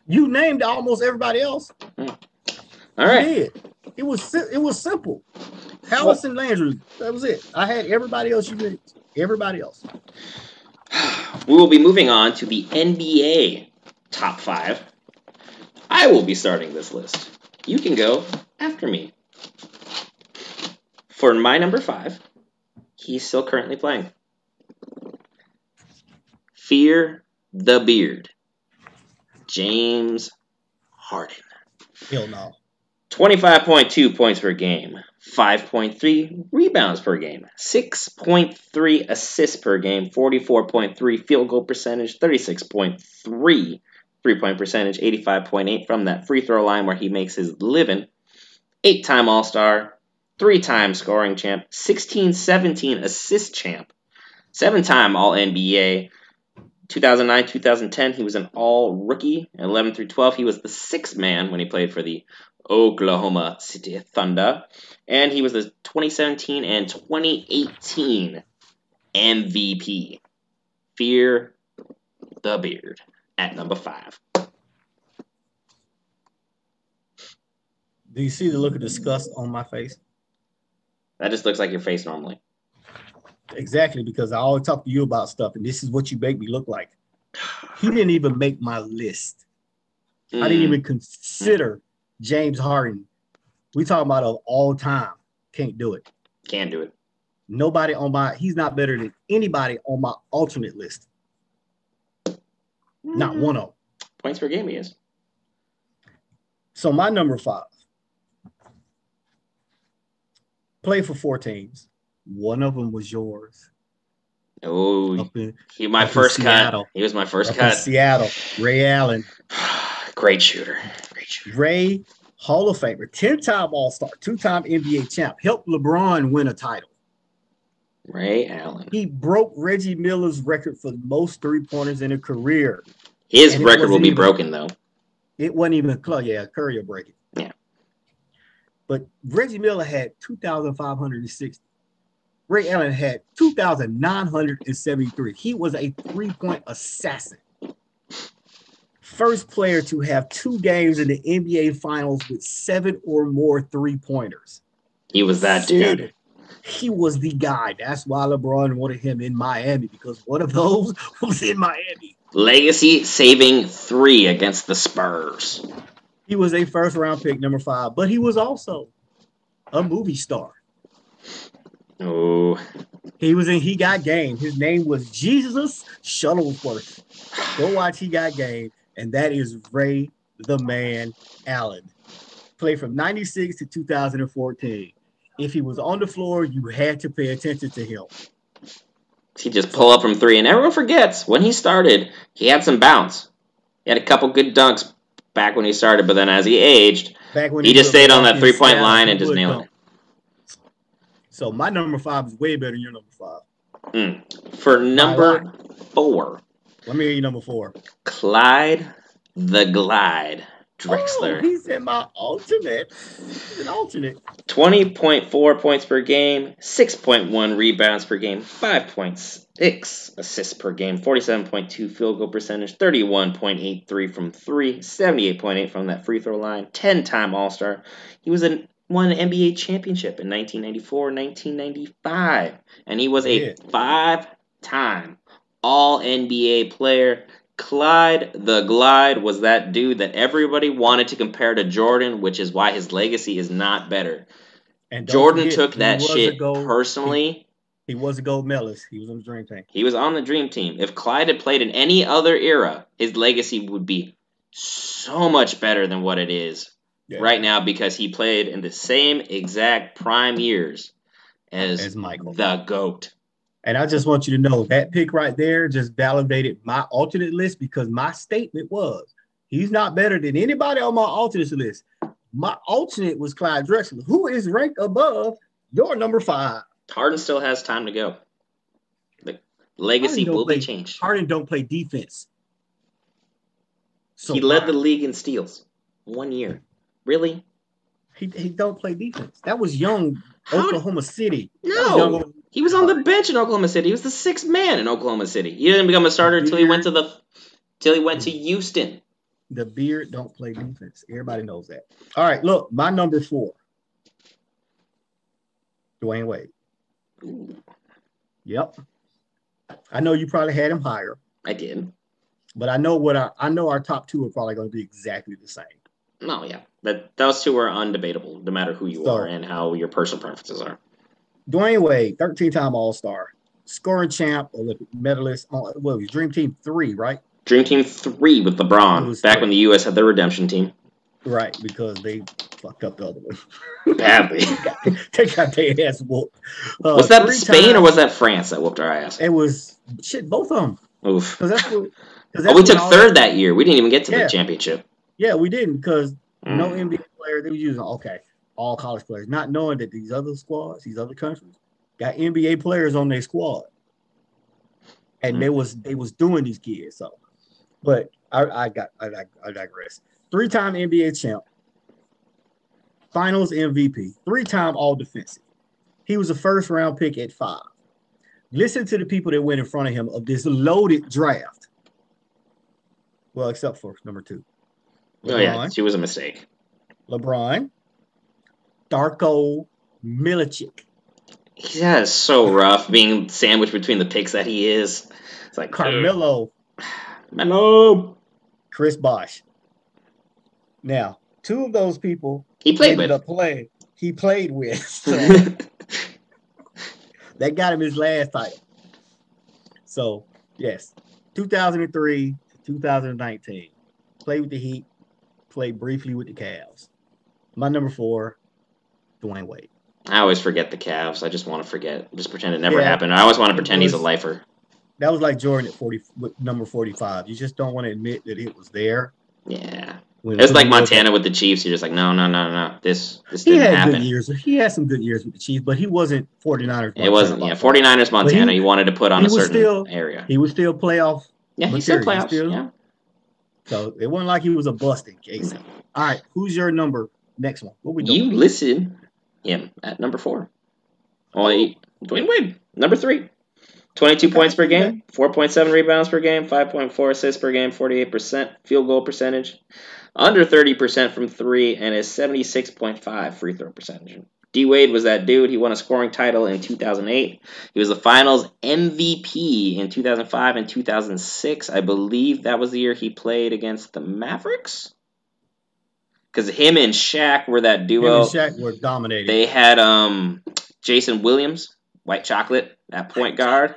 You named almost everybody else. Mm.
All
You did. It was it was simple. Allison Landry. That was it. I had everybody else. You did. Everybody else.
We will be moving on to the NBA top five. I will be starting this list. You can go after me. For my number five, he's still currently playing. Fear the Beard. James Harden.
Hell no.
25.2 points per game, 5.3 rebounds per game, 6.3 assists per game, 44.3 field goal percentage, 36.3 three point percentage, 85.8 from that free throw line where he makes his living, eight time All Star, three time scoring champ, 16 17 assist champ, seven time All NBA. 2009 2010, he was an all rookie. 11 through 12, he was the sixth man when he played for the Oklahoma City Thunder. And he was the 2017 and 2018 MVP. Fear the Beard at number five.
Do you see the look of disgust on my face?
That just looks like your face normally.
Exactly, because I always talk to you about stuff, and this is what you make me look like. He didn't even make my list. I didn't
Mm,
even consider James Harden. We talking about of all time. Can't do it.
Can't do it.
Nobody on my he's not better than anybody on my alternate list. Not one of them.
Points per game he is.
So my number five. Played for four teams. One of them was yours.
Oh,
in,
he my first cut. He was my first cut.
Seattle. Ray Allen.
Great shooter. Great shooter.
Ray, Hall of Famer, 10-time All-Star, two-time NBA champ, helped LeBron win a title.
Ray Allen.
He broke Reggie Miller's record for most three-pointers in a career.
His
And
record will be
even-
broken though.
It wasn't even close. Yeah, Curry will break it.
Yeah.
But Reggie Miller had 2,560. Ray Allen had 2,973. He was a three-point assassin. First player to have two games in the NBA Finals with seven or more three-pointers.
He was that dude.
Seven. He was the guy. That's why LeBron wanted him in Miami because one of those was in Miami.
Legacy saving three against the Spurs.
He was a first round pick, number five, but he was also a movie star.
Oh,
He was in He Got Game. His name was Jesus Shuttlesworth. Go watch He Got Game, and that is Ray the Man Allen. Played from 96 to 2014. If he was on the floor, you had to pay attention to him.
he just pull up from three, and everyone forgets when he started. He had some bounce. He had a couple good dunks back when he started, but then as he aged,
when
he just stayed on that three point line and just nailed
dunk.
it.
So my number five is way better than your number five. Mm.
For number four,
Let me hear you number four.
Clyde the Glide
Oh,
Drexler.
he's in my alternate. He's an alternate.
20.4 points per game, 6.1 rebounds per game, 5.6 assists per game, 47.2 field goal percentage, 31.83 from three, 78.8 from that free throw line, 10 time All Star. He was in won an NBA championship in 1994, 1995, and he was a
Yeah.
five time All NBA player. Clyde the Glide was that dude that everybody wanted to compare to Jordan, which is why his legacy is not better.
And
Jordan
forget,
took that shit
gold-
personally.
He was a gold medalist. He was on the dream team.
He was on the dream team. If Clyde had played in any other era, his legacy would be so much better than what it is
Yeah.
right now because he played in the same exact prime years as,
As Michael.
the GOAT.
And I just want you to know that pick right there just validated my alternate list because my statement was he's not better than anybody on my alternate list. My alternate was Clyde Drexler, who is ranked above your number five.
Harden still has time to go. The legacy will be changed.
Harden don't play defense. So
he led the league in steals one year. Really?
he, he don't play defense. That was young
How did-
Oklahoma City.
No. He was on the bench in Oklahoma City. He was the sixth man in Oklahoma City. He didn't become a starter until he went to the till he went to Houston.
the beard don't play defense. Everybody knows that. All right, look, my number four. Dwyane Wade. Yep. I know you probably had him higher,
I did.
but I know what our I know our top two are probably going to be exactly the same.
No, yeah. That those two are undebatable, no matter who you
So-
are and how your personal preferences are.
Dwyane Wade, 13-time All-Star, scoring champ, Olympic medalist. On, well, he's Dream Team three, right?
Dream Team three with
It
LeBron, back
three.
when the U.S. had their redemption team.
Right, because they fucked up the other one.
Badly.
they got their ass whooped. Uh,
was that Spain or was that France that whooped our ass?
It was shit. Both of them.
Oof.
Because that's what. 'cause
Oh, we took
all-
third that year. We didn't even get to
Yeah.
the championship.
Yeah, we didn't because
Mm.
no NBA player. They were using okay, all college players, not knowing that these other squads, these other countries, got NBA players on their squad, and
Mm.
they was they was doing these kids. So, but I, I got I, I digress. Three time NBA champ, Finals MVP, three time All Defensive. He was a first round pick at five. Listen to the people that went in front of him of this loaded draft. Well, except for number two.
Oh yeah,
LeBron.
she was a mistake.
LeBron, Darko Milicic,
Yeah, it's so rough being sandwiched between the picks that he is. It's like
Carmelo,
Melo.
Chris Bosh. Now, two of those people
He played
ended
with.
up playing. He played with. So that got him his last title. So, yes, 2003 to 2019. Played with the Heat, played briefly with the Cavs. My number four, Dwyane Wade.
I always forget the Cavs. I just want to forget. Just pretend it never
Yeah.
happened. I always want to
It
pretend he's a lifer.
That was like Jordan at 40, with number 45. You just don't want to admit that it was there.
Yeah.
When
like
you look at-
Montana with the Chiefs. You're just like, no, no, no, no. This this
He
didn't
had
happen.
good years. He had some good years with the Chiefs, but he wasn't 49ers.
It wasn't. Yeah,
by far.
49ers Montana.
he-
he wanted to put on a
was
certain
still-
area.
He was still playoff,
Yeah, he said
material,
playoffs.
still-
Yeah.
so it wasn't like he was a busting case. All right, who's your number? Next one. What we doing?
You listed him at number four. He- Dwyane Wade, number three. 22 points per game, 4.7 rebounds per game, 5.4 assists per game, 48% field goal percentage, under 30% from three, and a 76.5 free throw percentage. D Wade was that dude. He won a scoring title in 2008. He was the finals MVP in 2005 and 2006. I believe that was the year he played against the Mavericks. Because him and Shaq were that
Him
duo.
and Shaq were dominating.
They had um Jason Williams, White Chocolate, at point guard.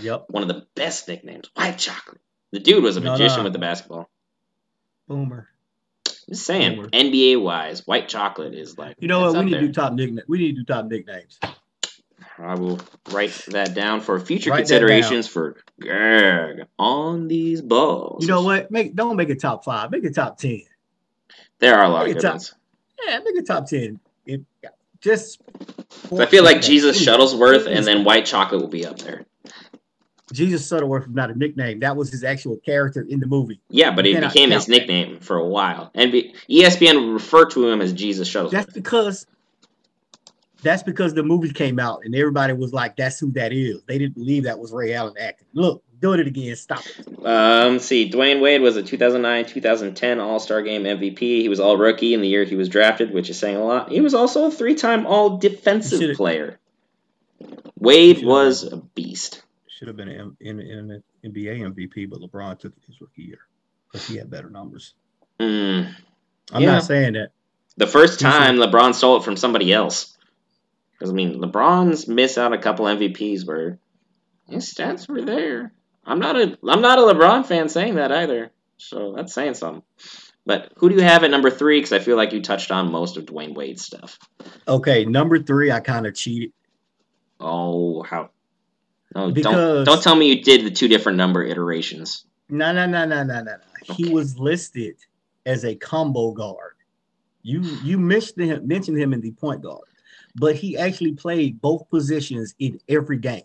yep.
One of the best nicknames, White Chocolate. The dude was a
No,
magician
no.
with the basketball.
Boomer.
Just saying,
Boomer.
NBA wise, White Chocolate is like.
You know what? We need to do top nickname. We need to do top nicknames.
I will write that down for future
Write
considerations for Greg on these balls.
You know what? Make don't make it top five. Make it top ten.
There are a lot of good
top-
ones.
Yeah, make it top ten. It, just
So I feel like Jesus Shuttlesworth and then White Chocolate will be up there.
Jesus Shuttlesworth was not a nickname. That was his actual character in the movie.
Yeah, but it became his nickname for a while. And ESPN would refer to him as Jesus Shuttlesworth.
That's because that's because the movie came out and everybody was like, "That's who that is." They didn't believe that was Ray Allen acting. Look, doing it again. Stop it.
Um, let's see, Dwyane Wade was a 2009-2010 All-Star Game MVP. He was All Rookie in the year he was drafted, which is saying a lot. He was also a three-time All Defensive
Should've-
Player. Wade was a beast.
Should have been an in, in, in NBA MVP, but LeBron took his rookie year because he had better numbers.
Mm.
I'm
Yeah.
not saying that.
The first time LeBron stole it from somebody else. Because I mean, LeBron's missed out a couple MVPs where his stats were there. I'm not a I'm not a LeBron fan saying that either. So that's saying something. But who do you have at number three? Because I feel like you touched on most of Dwyane Wade's stuff.
Okay, number three, I kind of cheated.
Oh, how? No, don't don't tell me you did the two different number iterations.
No, no, no, no, no, no. no. He was listed as a combo guard. You you mentioned him mentioned him in the point guard, but he actually played both positions in every game.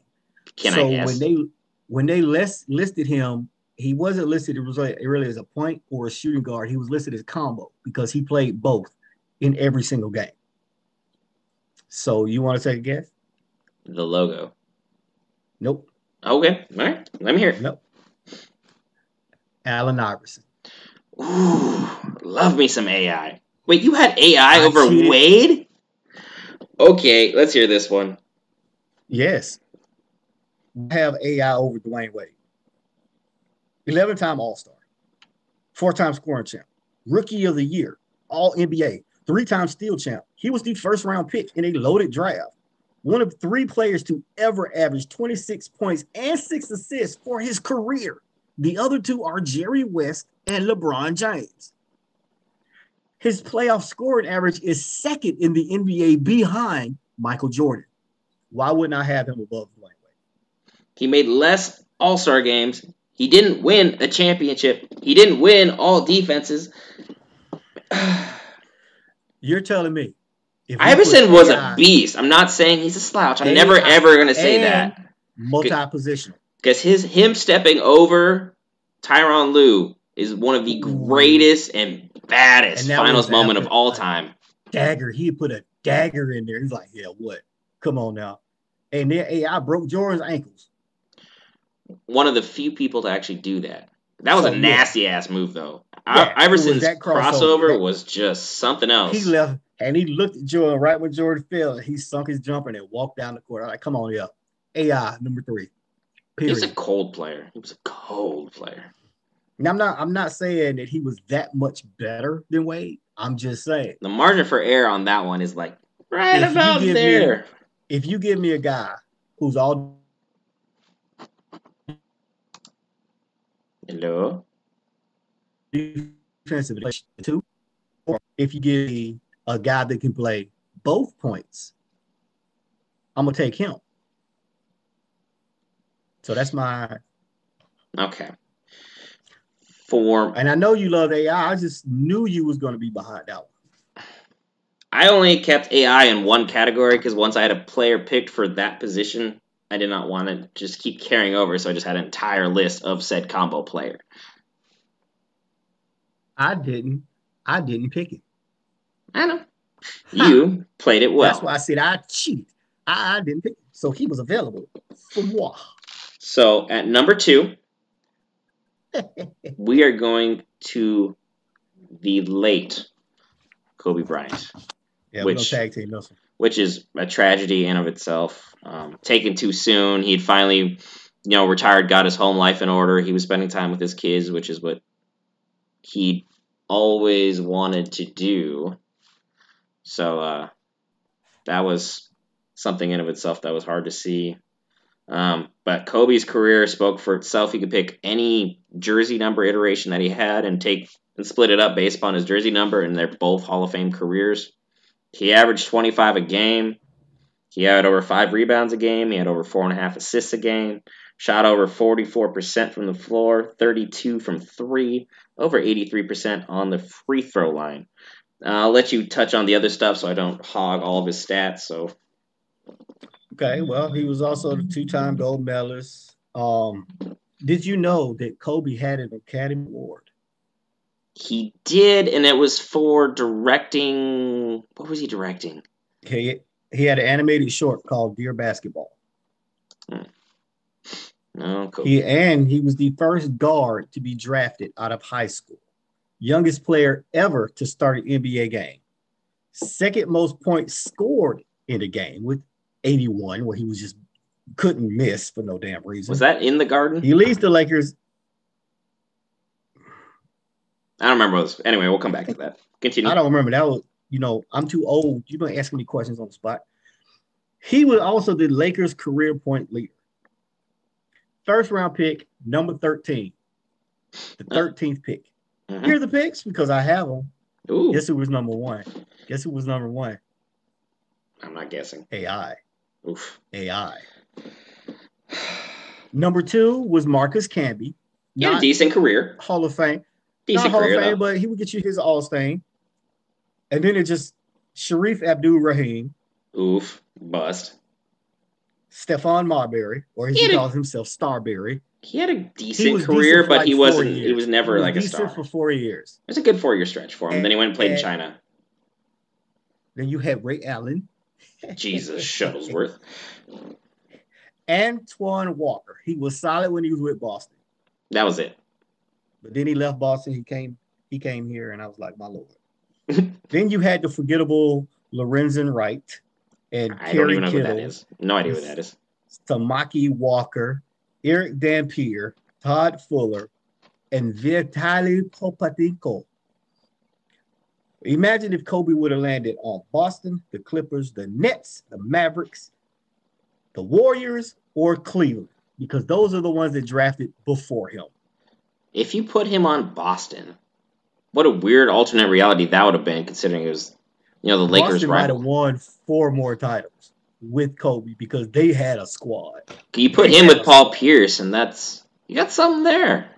Can
so
I guess?
when they when they list, listed him, he wasn't listed it was like- really as a point or a shooting guard. He was listed as combo because he played both in every single game. So you want to take a guess?
the logo.
Nope.
Okay, all right. Let me hear. it.
Nope. Allen Iverson.
Ooh, love me some AI. Wait, you had AI
I
over
cheated.
Wade? Okay, let's hear this one.
Yes. Have AI over Dwyane Wade. 11 time All Star, four time scoring champ, rookie of the year, all NBA, three time steal champ. He was the first round pick in a loaded draft. One of three players to ever average 26 points and six assists for his career. The other two are Jerry West and LeBron James. His playoff scoring average is second in the NBA behind Michael Jordan. Why wouldn't I have him above Dwyane?
He made less All Star games. He didn't win a championship. He didn't win all defenses.
You're telling me
Iverson was
AI
a beast. I'm not saying he's a slouch. I'm
AI
never ever gonna say
and
that
multi-positional.
because his him stepping over Tyronn Lue is one of the greatest and baddest
And
finals moment of all time.
Dagger, he put a dagger in there. He's like, yeah, what? Come on now. And then AI broke Jordan's ankles.
One of the few people to actually do that. That was
So,
a
yeah.
nasty ass move though.
Yeah,
Iverson's
that crossover.
crossover was just something else.
He left and he looked at Jordan right when Jordan fell. And he sunk his jumper and walked down the court. I'm like, come on, yeah. AI number three.
He's
Period.
a cold player. He was a cold player.
And I'm not I'm not saying that he was that much better than Wade. I'm just saying
The margin for error on that one is like right
If
about
give me-
there.
if you give me a guy who's all
Hello.
defensive two, or if you give me a guy that can play both points, I'm gonna take him. So that's my
Okay. For
and I know you love AI. I just knew you was gonna be behind that one.
I only kept AI in one category because once I had a player picked for that position, I did not want to just keep carrying over, so I just had an entire list of said combo player.
I didn't. I didn't pick it.
I know. You played it well.
That's why I said I cheated. I, I didn't pick it. So he was available for moi.
So at number two, we are going to the late Kobe Bryant,
Yeah,
Which-
tag team one.
Which is a tragedy in of itself. Um, taken too soon. He'd finally, you know, retired, got his home life in order. He was spending time with his kids, which is what he always wanted to do. So uh, that was something in of itself that was hard to see. Um, but Kobe's career spoke for itself. He could pick any jersey number iteration that he had and take and split it up based upon his jersey number, and they're both Hall of Fame careers. He averaged 25 a game. He had over five rebounds a game. He had over four and a half assists a game. Shot over 44% from the floor, 32 from three, over 83% on the free throw line. Uh, I'll let you touch on the other stuff so I don't hog all of his stats. So
Okay, well, he was also the two-time gold medalist. Um, did you know that Kobe had an Academy Award?
He did, and it was for directing. What was he directing?
He he had an animated short called Dear Basketball. Hmm.
Oh, no, Kobe.
He and he was the first guard to be drafted out of high school. Youngest player ever to start an NBA game. Second most points scored in a game with 81, where he was just couldn't miss for no damn reason.
was that in the Garden?
He leads the Lakers.
I don't remember. Was. Anyway, we'll come back to that. Continue.
I don't remember that was, you know, I'm too old. You don't ask me questions on the spot. He was also the Lakers career point leader. First round pick, number 13. The 13th pick.
Mhm.
Here are the picks because I have them.
Ooh,
Guess who was number one? Guess who was number one?
I'm not guessing.
AI.
Oof.
AI. Number two was Marcus Camby.
Yeah, a decent career.
Hall of Fame.
Decent
not Hall
career,
of Fame,
though.
but he would get you his All Stain. And then it just Shareef Abdul Rahim,
Oof. Bust.
Stephon Marbury, or as
He
he
had a-
calls himself, Starbury.
He had a decent career,
decent
but
like
he wasn't. He was never
He was
like a star.
for four years.
It was a good four year stretch for him.
And-
then he went and played in China.
Then you had Ray Allen.
Jesus, Shuttlesworth.
Antoine Walker. He was solid when he was with Boston.
That was it.
But then he left Boston. He came, he came here, and I was like, my lord. then you had the forgettable Lorenzen Wright and
I don't even know who that is. No idea who that is.
Samaki Walker, Erick Dampier, Todd Fuller, and Vitaly Potapenko. Imagine if Kobe would have landed on Boston, the Clippers, the Nets, the Mavericks, the Warriors, or Cleveland, because those are the ones that drafted before him.
If you put him on Boston, what a weird alternate reality that would have been, considering it was, you know, the Lakers
Boston might have won four more titles with Kobe because they had a squad.
You put him with Paul Pierce, and that's you got something there.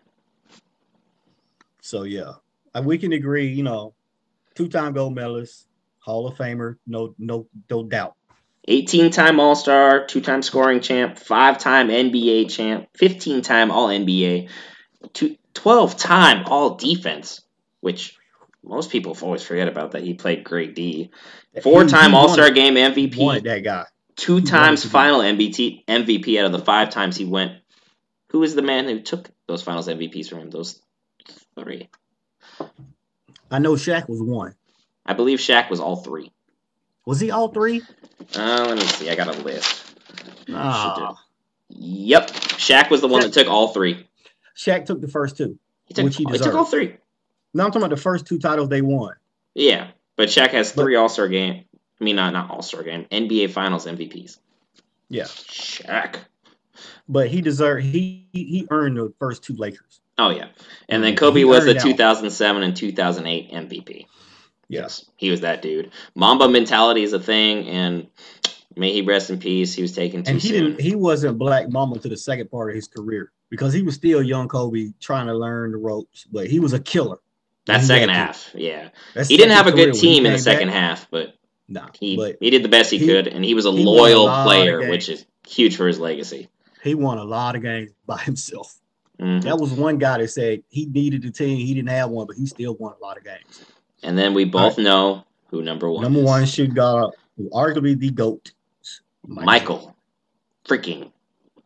So yeah, we can agree. You know, two-time gold medalist, Hall of Famer, no, no, no doubt.
18 time All Star, two time scoring champ, five time NBA champ, 15 time All NBA, 12 time All Defense, which most people always forget about that he played great D. Four time All Star Game
wanted
MVP,
that guy.
two times final MVP, MVP out of the five times he went. Who is the man who took those finals MVPs from him? Those three.
I know Shaq was one.
I believe Shaq was all three.
Was he all three?
Uh, let me see. I got a list.
Ah,
Yep. Shaq was the one that took all three.
Shaq took the first two.
He took,
Which he deserved.
he took all three.
No, I'm talking about the first two titles they won.
Yeah, but Shaq has three All Star game. I mean, not not All Star game. NBA Finals MVPs.
Yeah,
Shaq.
but he deserved. He he he earned the first two Lakers.
Oh yeah, and then
He
Kobe was the
earned out.
2007 and 2008 MVP.
Yes.
he was that dude. Mamba mentality is a thing, and may he rest in peace. He was taken too
and he
soon.
didn't. He wasn't Black Mamba to the second part of his career because he was still young Kobe trying to learn the ropes. But he was a killer.
that second half, yeah, he didn't have a good team in the second
back,
half, but
Nah,
he
but
he did the best he,
he-
could, and he was a
he won a
loyal player, which is huge for his legacy.
he won a lot of games by himself.
Mhm.
That was one guy that said he needed the team. He didn't have one, but he still won a lot of games.
And then we both know who number one.
Number
is.
one shoot guard, arguably the GOAT.
Michael, freaking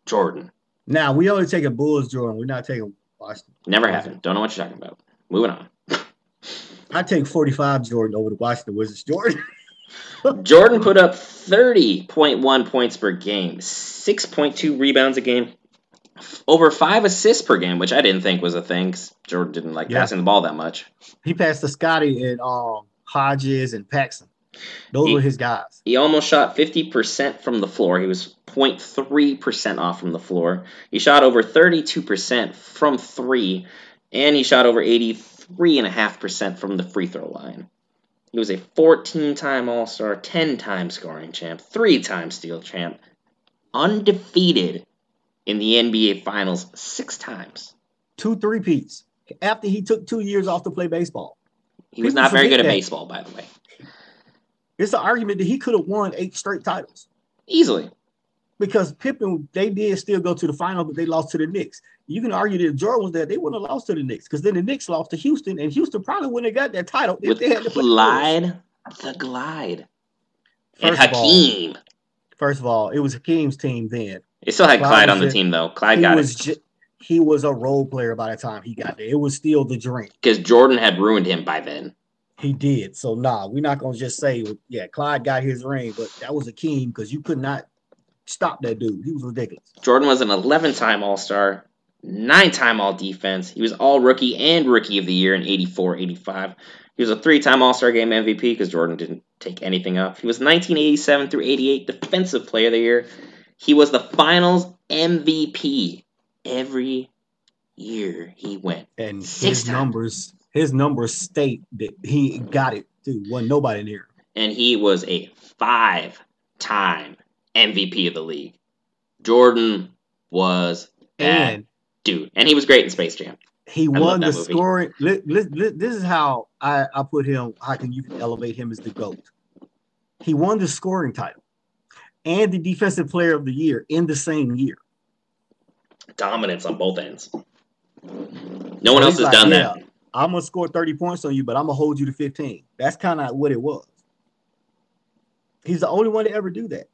Jordan.
Now we only take a Bulls Jordan. We're not taking Washington.
Never happened. Don't know what you're talking about. Moving on.
I take 45 Jordan over the Washington Wizards Jordan.
Jordan put up 30.1 points per game, 6.2 rebounds a game, over five assists per game, which I didn't think was a thing. Jordan didn't like
Yeah.
passing the ball that much.
he passed to Scottie and um Hodges and Paxson. Those
He-
were his guys.
He almost shot 50% from the floor. He was 0.3% off from the floor. He shot over 32% from three, and he shot over 83.5% from the free throw line. He was a 14 time All Star, 10 time scoring champ, 3 time steal champ, undefeated in the NBA Finals six times.
Two three peats. After he took two years off to play baseball.
He was
People
not very good at
that.
baseball, by the way.
It's an argument that he could have won eight straight titles.
Easily.
because Pippen, they did still go to the final, but they lost to the Knicks. You can argue that Jordan was there, they wouldn't have lost to the Knicks because then the Knicks lost to Houston, and Houston probably wouldn't have got that title if
With
they had to play the
Glide, and
First of all,
Hakeem.
First of all, it was Hakeem's team then.
They still had
Clyde
Clyde on the team though. Clyde got
was
it
ju- he was a role player by the time he got there. It was still the dream.
because Jordan had ruined him by then.
He did. So nah, we're not gonna just say yeah, Clyde got his ring, but that was a king because you could not stop that dude. He was ridiculous.
Jordan was an 11-time All-Star, nine-time All-Defense. He was All-Rookie and Rookie of the Year in 84, 85. He was a three-time All-Star Game MVP because Jordan didn't take anything up. He was 1987 through 88 Defensive Player of the Year. He was the Finals MVP every year he went.
And
Six
his
times.
numbers, his numbers state that he got it too. Wasn't nobody near
and he was a five-time MVP of the league. Jordan was that
And
dude, and he was great in Space Jam.
he
love
won the
movie.
scoring. Li, li, li- this is how I, I put him. How can you can elevate him as the GOAT? He won the scoring title and the defensive player of the year in the same year.
Dominance on both ends. No one else has
like,
done
yeah,
that.
I'm gonna score 30 points on you, but I'm gonna hold you to 15. That's kind of what it was. He's the only one to ever do that.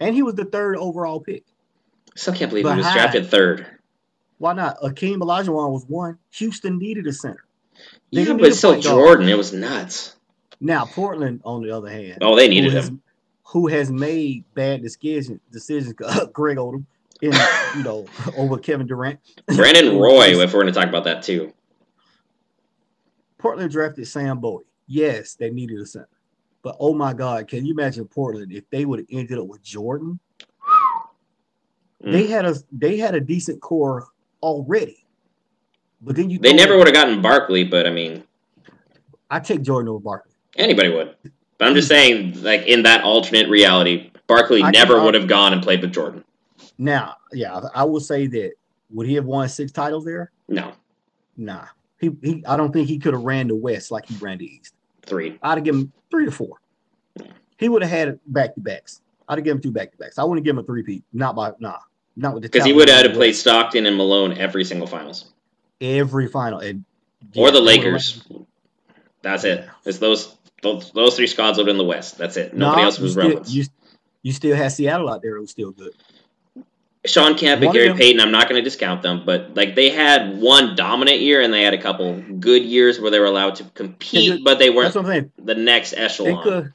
And he was the third overall pick.
Still can't believe he was drafted third.
Why not? Akeem Olajuwon was one. Houston needed a center. They
Yeah, but
need
still
point guard.
Jordan. It was nuts.
Now Portland, on the other hand,
Oh, they
who
needed
has,
him.
who has made bad decisions, decisions Greg Oden, in you know, over Kevin Durant.
Brandon Roy, if we're going to talk about that too.
Portland drafted Sam Bowie. Yes, they needed a center. But oh my God, can you imagine Portland if they would have ended up with Jordan?
Mm.
They had a they had a decent core already. But then you
They never would have gotten Barkley, but I mean,
I take Jordan over Barkley.
anybody would. But I'm just saying, like in that alternate reality, Barkley
I
never would have gone and played with Jordan.
Now, yeah, I will say that would he have won six titles there?
No,
Nah. He, he I don't think he could have ran the West like he ran the East.
three.
I'd have given him three to four. He would have had back to backs. I'd have given him two back to backs. I wouldn't give him a three peat. Not by nah. Not with the
Because he would have had to play Stockton and Malone every single finals.
every final and
Or the Lakers. That's it. It's those those, those three squads lived in the West. That's it. Nobody
Nah,
else was relevant.
You, you still had Seattle out there who was still good.
Shawn Kemp and Gary
them-
Payton, I'm not going to discount them, but like they had one dominant year and they had a couple good years where they were allowed to compete, but they weren't the next echelon.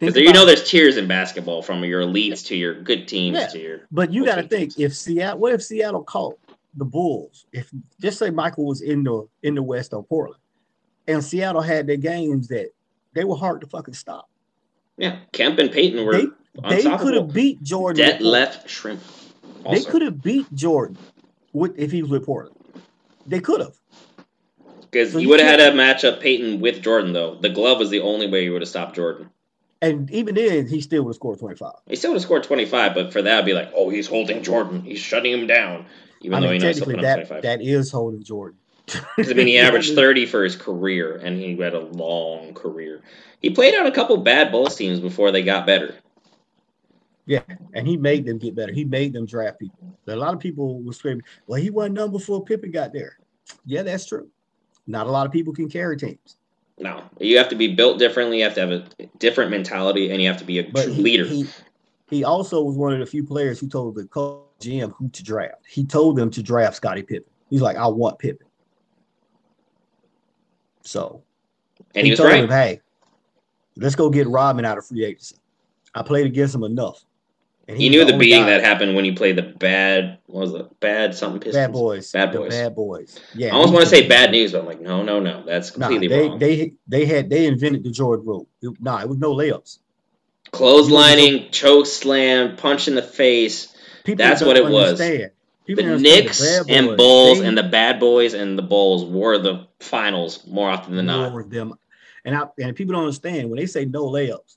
Because you know there's tiers in basketball from your elites to your good teams
Yeah.
to your
But you got to think if Seattle, what if Seattle caught the Bulls? If just say Michael was in the in the West on Portland, and Seattle had their games that they were hard to fucking stop.
yeah. Kemp and Payton were
They they could have beat Jordan.
Debt left shrimp.
They could have beat Jordan with if he was with Portland. They could have.
Because
So
you would have had
can't-
to match up Payton with Jordan, though. The glove was the only way you would have stopped Jordan.
And even then, he still would have scored 25.
He still would have scored 25, but for that, it'd be like, oh, he's holding Jordan. He's shutting him down. Even
I
though
mean,
he knows
technically,
up
that
25.
that is holding Jordan.
I mean, he averaged 30 for his career, and he had a long career. He played on a couple bad Bulls teams before they got better.
And he made them get better. He made them draft people. A lot of people were screaming, "Well, he wasn't done before Pippen got there." Yeah, that's true. Not a lot of people can carry teams,
No, you have to be built differently. You have to have a different mentality, and you have to be a
but
true
he,
leader.
he he also was one of the few players who told the coach GM who to draft. He told them to draft Scottie Pippen. He's like, "I want Pippen." So
and he was
told
right.
him, "Hey, let's go get Rodman out of free agency." I played against him enough. And
He
was
knew the
only
beating
guy-
that happened when he played the bad, what was it? Bad something Pistons.
Bad boys.
Bad
the
boys.
Bad boys. Yeah.
I almost want to say bad news, but I'm like, no, no, no. That's
Nah,
completely
they,
wrong.
they they had they invented the Jordan rule. It, nah, it was no layups.
Clotheslining, choke slam, punch in the face.
People
That's what it was.
understand. People
The Knicks
bad
and Bulls
they
and the bad boys and the Bulls were the finals more often than not.
them. And I, and people don't understand when they say no layups,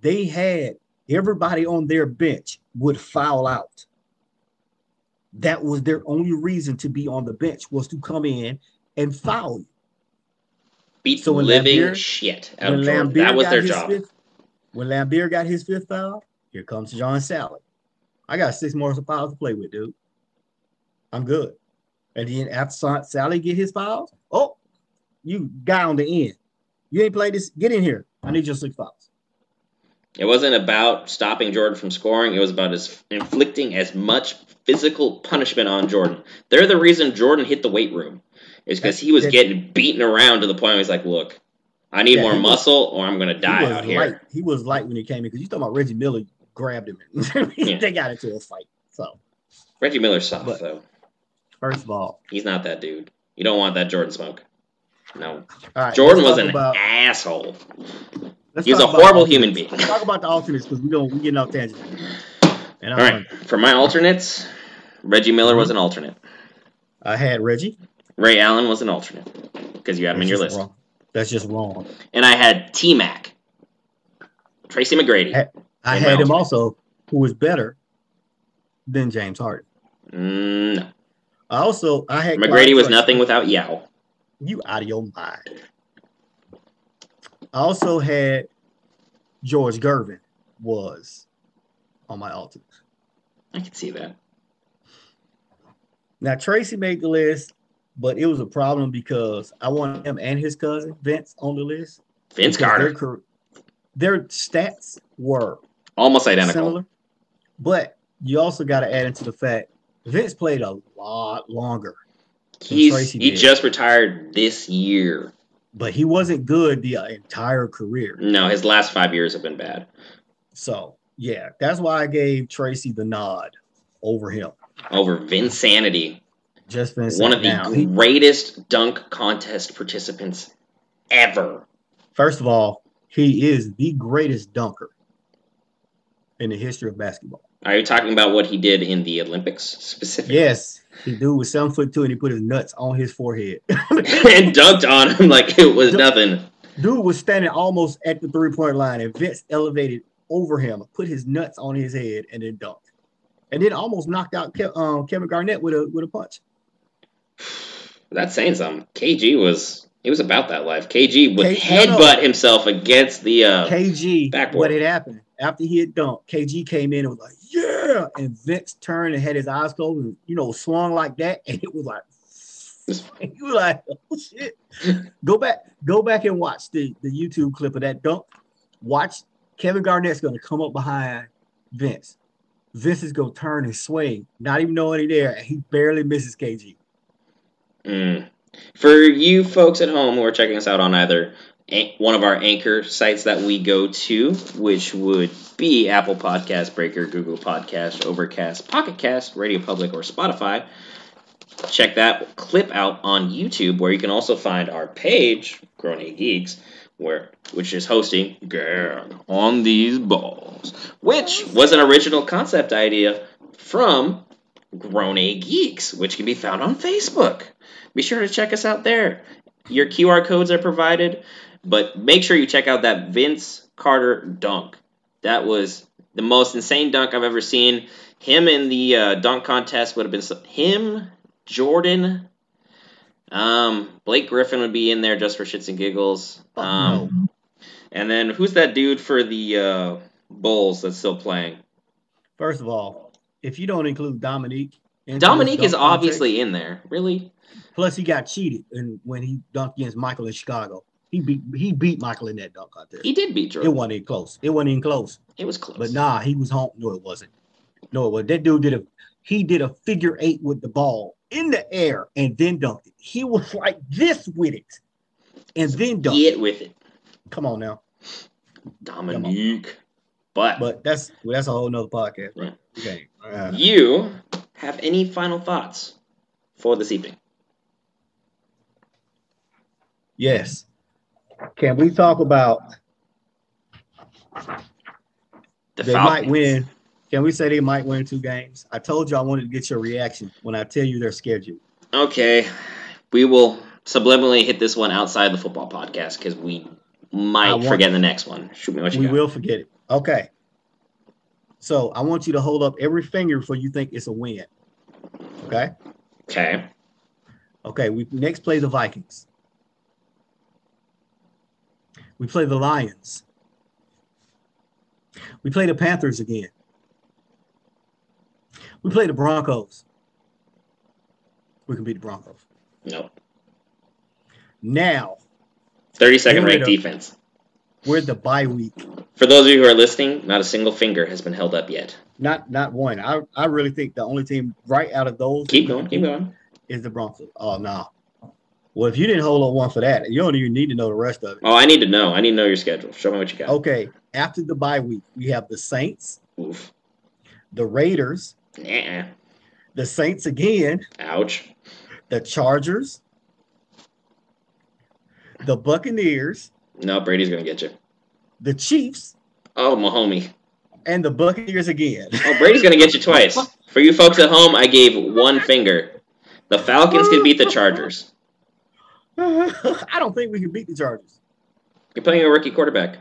they had everybody on their bench would foul out. That was their only reason to be on the bench was to come in and foul you.
Beat
So
living
Laimbeer-
shit out
When
of
Laimbeer
That was
got
their
his
job.
fifth, when Laimbeer got his fifth foul, here comes John Salley. I got six more fouls to play with, dude. I'm good. And then after Sally get his fouls, oh, you guy on the end. You ain't played this. Get in here. I need your six fouls.
It wasn't about stopping Jordan from scoring. It was about as inflicting as much physical punishment on Jordan. They're the reason Jordan hit the weight room. Is because he was getting beaten around to the point where he's like, "Look, I need yeah, more muscle, was, or I'm gonna die out
light.
here."
He was light when he came in because you talking about Reggie Miller grabbed him. yeah. they got into a fight. So
Reggie Miller's soft but, though.
First of all,
he's not that dude. You don't want that Jordan smoke. No. Jordan was an about, asshole. He was a horrible human being.
Let's talk about the alternates because we don't we getting off tangent.
And All right, for my alternates, Reggie Miller was an alternate.
I had Reggie.
Ray Allen was an alternate because you had him in your list.
Wrong. That's just wrong.
And I had T Mac, Tracy McGrady.
I, I had him also, who was better than James Harden.
Mm, no.
I also I had
McGrady was nothing without Yao.
You out of your mind. I also had George Gervin was on my alternates.
I can see that.
Now Tracy made the list, but it was a problem because I wanted him and his cousin Vince on the list.
Vince Carter.
Their, their, stats were
almost identical. Similar,
but you also got to add into the fact Vince played a lot longer.
He's he did. just retired this year.
But he wasn't good the entire career.
No, his last five years have been bad.
So yeah, that's why I gave Tracy the nod over him.
Over Vinsanity.
Just Vince.
One of the now, greatest dunk contest participants ever.
First of all, he is the greatest dunker in the history of basketball.
Are you talking about what he did in the Olympics specifically?
Yes. The dude was seven foot two and he put his nuts on his forehead.
and dunked on him like it was dude, nothing.
Dude was standing almost at the three point line and Vince elevated over him, put his nuts on his head, and then dunked. And then almost knocked out Ke- um, Kevin Garnett with a with a punch.
That's saying something. KG was he was about that life. KG would headbutt no, no. himself against the uh,
KG. Backboard. What had happened after he had dunked? KG came in and was like, "Yeah," and Vince turned and had his eyes closed and you know swung like that, and it was like. you was like, oh shit. go back, go back and watch the, the YouTube clip of that dunk. Watch Kevin Garnett's gonna come up behind Vince. Vince is gonna turn and swing, not even knowing he there, and he barely misses KG.
Mm. For you folks at home who are checking us out on either one of our anchor sites that we go to, which would be Apple Podcast, Breaker, Google Podcast, Overcast, Pocket Cast, Radio Public, or Spotify. Check that clip out on YouTube, where you can also find our page, Grown A Geeks, where which is hosting Gang on These Balls, which was an original concept idea from Grown A Geeks, which can be found on Facebook. Be sure to check us out there. Your QR codes are provided, but make sure you check out that Vince Carter dunk. That was the most insane dunk I've ever seen. Him in the uh, dunk contest would have been him, Jordan, um, Blake Griffin would be in there just for shits and giggles. Um, and then who's that dude for the uh, Bulls that's still playing?
First of all, if you don't include Dominique,
Dominique is obviously in there. Really?
Plus, he got cheated and when he dunked against Michael in Chicago. He beat he beat Michael in that dunk out there.
He did beat Jordan.
It wasn't even close. It wasn't even close.
It was close.
But nah, he was home. No, it wasn't. No, it was. That dude did a he did a figure eight with the ball in the air and then dunked it. He was like this with it, and then dunked
it with it.
Come on now,
Dominique. On. But
but that's that's a whole nother podcast.
Right? Okay. Uh, you have any final thoughts for this evening?
Yes. Can we talk about the they Falcons. might win can we say they might win two games? I told you I wanted to get your reaction when I tell you their schedule.
Okay. We will subliminally hit this one outside the football podcast because we might forget the next one. Shoot me what you
We
got.
will forget it. Okay. So I want you to hold up every finger before you think it's a win. Okay?
Okay.
Okay, we next play the Vikings. We play the Lions. We play the Panthers again. We play the Broncos. We can beat the Broncos.
Nope.
Now
32nd
Get
ranked defense.
we're the bye week.
For those of you who are listening, not a single finger has been held up yet.
Not not one. I, I really think the only team right out of those
Keep going, keep going.
is the Broncos. Oh no. Well, if you didn't hold on one for that, you don't even need to know the rest of it.
Oh, I need to know. I need to know your schedule. Show me what you got.
Okay. After the bye week, we have the Saints,
Oof.
the Raiders,
Nah.
the Saints again,
Ouch.
the Chargers, the Buccaneers,
No, Brady's gonna get you.
the Chiefs,
Oh, Mahomie.
and the Buccaneers again.
Oh, Brady's gonna get you twice. For you folks at home, I gave one finger. The Falcons can beat the Chargers.
I don't think we can beat the Chargers.
You're playing a rookie quarterback.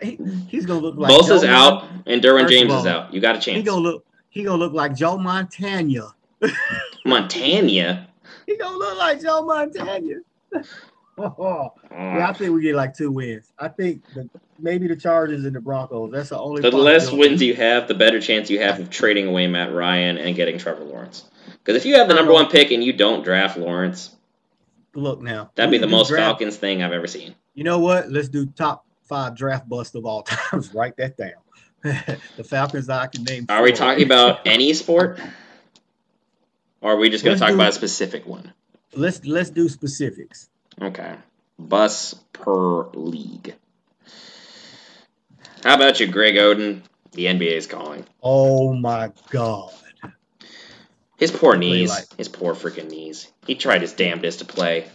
He, he's gonna look like
Bosa's
Joe
out, and Derwin James is out. You got a chance.
He gonna look. He gonna look like Joe Montana.
Montana.
He gonna look like Joe Montana. oh, yeah, I think we get like two wins. I think the, maybe the Chargers and the Broncos. That's the only.
The less wins you have, the better chance you have of trading away Matt Ryan and getting Trevor Lawrence. Because if you have the number one pick and you don't draft Lawrence,
Look now.
that'd be the most
draft-
Falcons thing I've ever seen.
You know what? Let's do top five draft bust of all times. Write that down. the Falcons I can name.
Are we talking about any sport? Or are we just going to talk
do-
about a specific one?
Let's let's do specifics.
Okay. Bus per league. How about you, Greg Oden? The NBA is calling.
Oh my God.
His poor knees.
like-
His poor freaking knees. He tried his damnedest to play.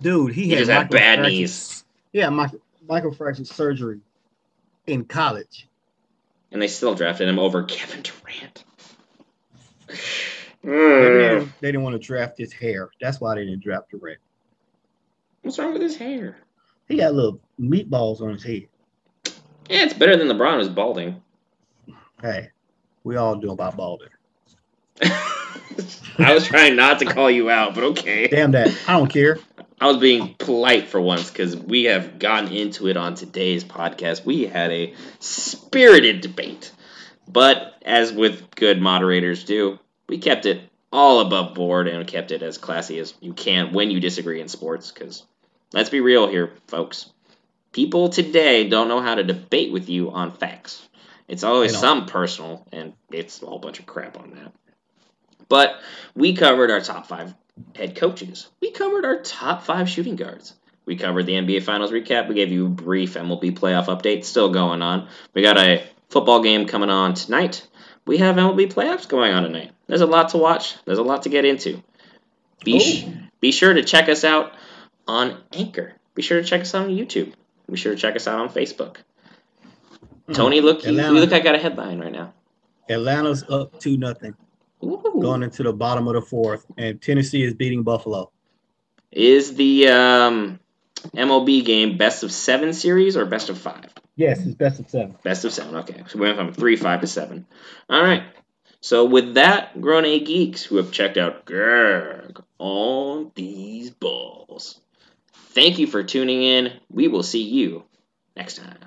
Dude, he,
He
had
just had bad knees.
Yeah, micro, microfracture surgery in college.
And they still drafted him over Kevin Durant.
They,
Mm.
didn't, they didn't want to draft his hair. That's why they didn't draft Durant.
What's wrong with his hair?
He got little meatballs on his head.
Yeah, it's better than LeBron who's balding.
Hey, we all do about balding.
I was trying not to call you out, but okay.
Damn that. I don't care.
I was being polite for once because we have gotten into it on today's podcast. We had a spirited debate. But as with good moderators do, we kept it all above board and kept it as classy as you can when you disagree in sports. Because let's be real here, folks. People today don't know how to debate with you on facts. It's always some personal, and it's a whole bunch of crap on that. But we covered our top five head coaches. We covered our top five shooting guards. We covered the NBA Finals recap. We gave you a brief MLB playoff update still going on. We got a football game coming on tonight. We have MLB playoffs going on tonight. There's a lot to watch. There's a lot to get into. Be, oh. sh- be sure to check us out on Anchor. Be sure to check us out on YouTube. Be sure to check us out on Facebook. Mm. Tony, look, you, you look like I got a headline right now.
Atlanta's up two nothing
Ooh.
going into the bottom of the fourth, and Tennessee is beating Buffalo.
Is the um, MLB game best of seven series or best of five?
Yes, it's best of seven.
Best of seven. Okay, so we went from three, five to seven. All right. So with that, grown A geeks who have checked out Greg on these balls. Thank you for tuning in. We will see you next time.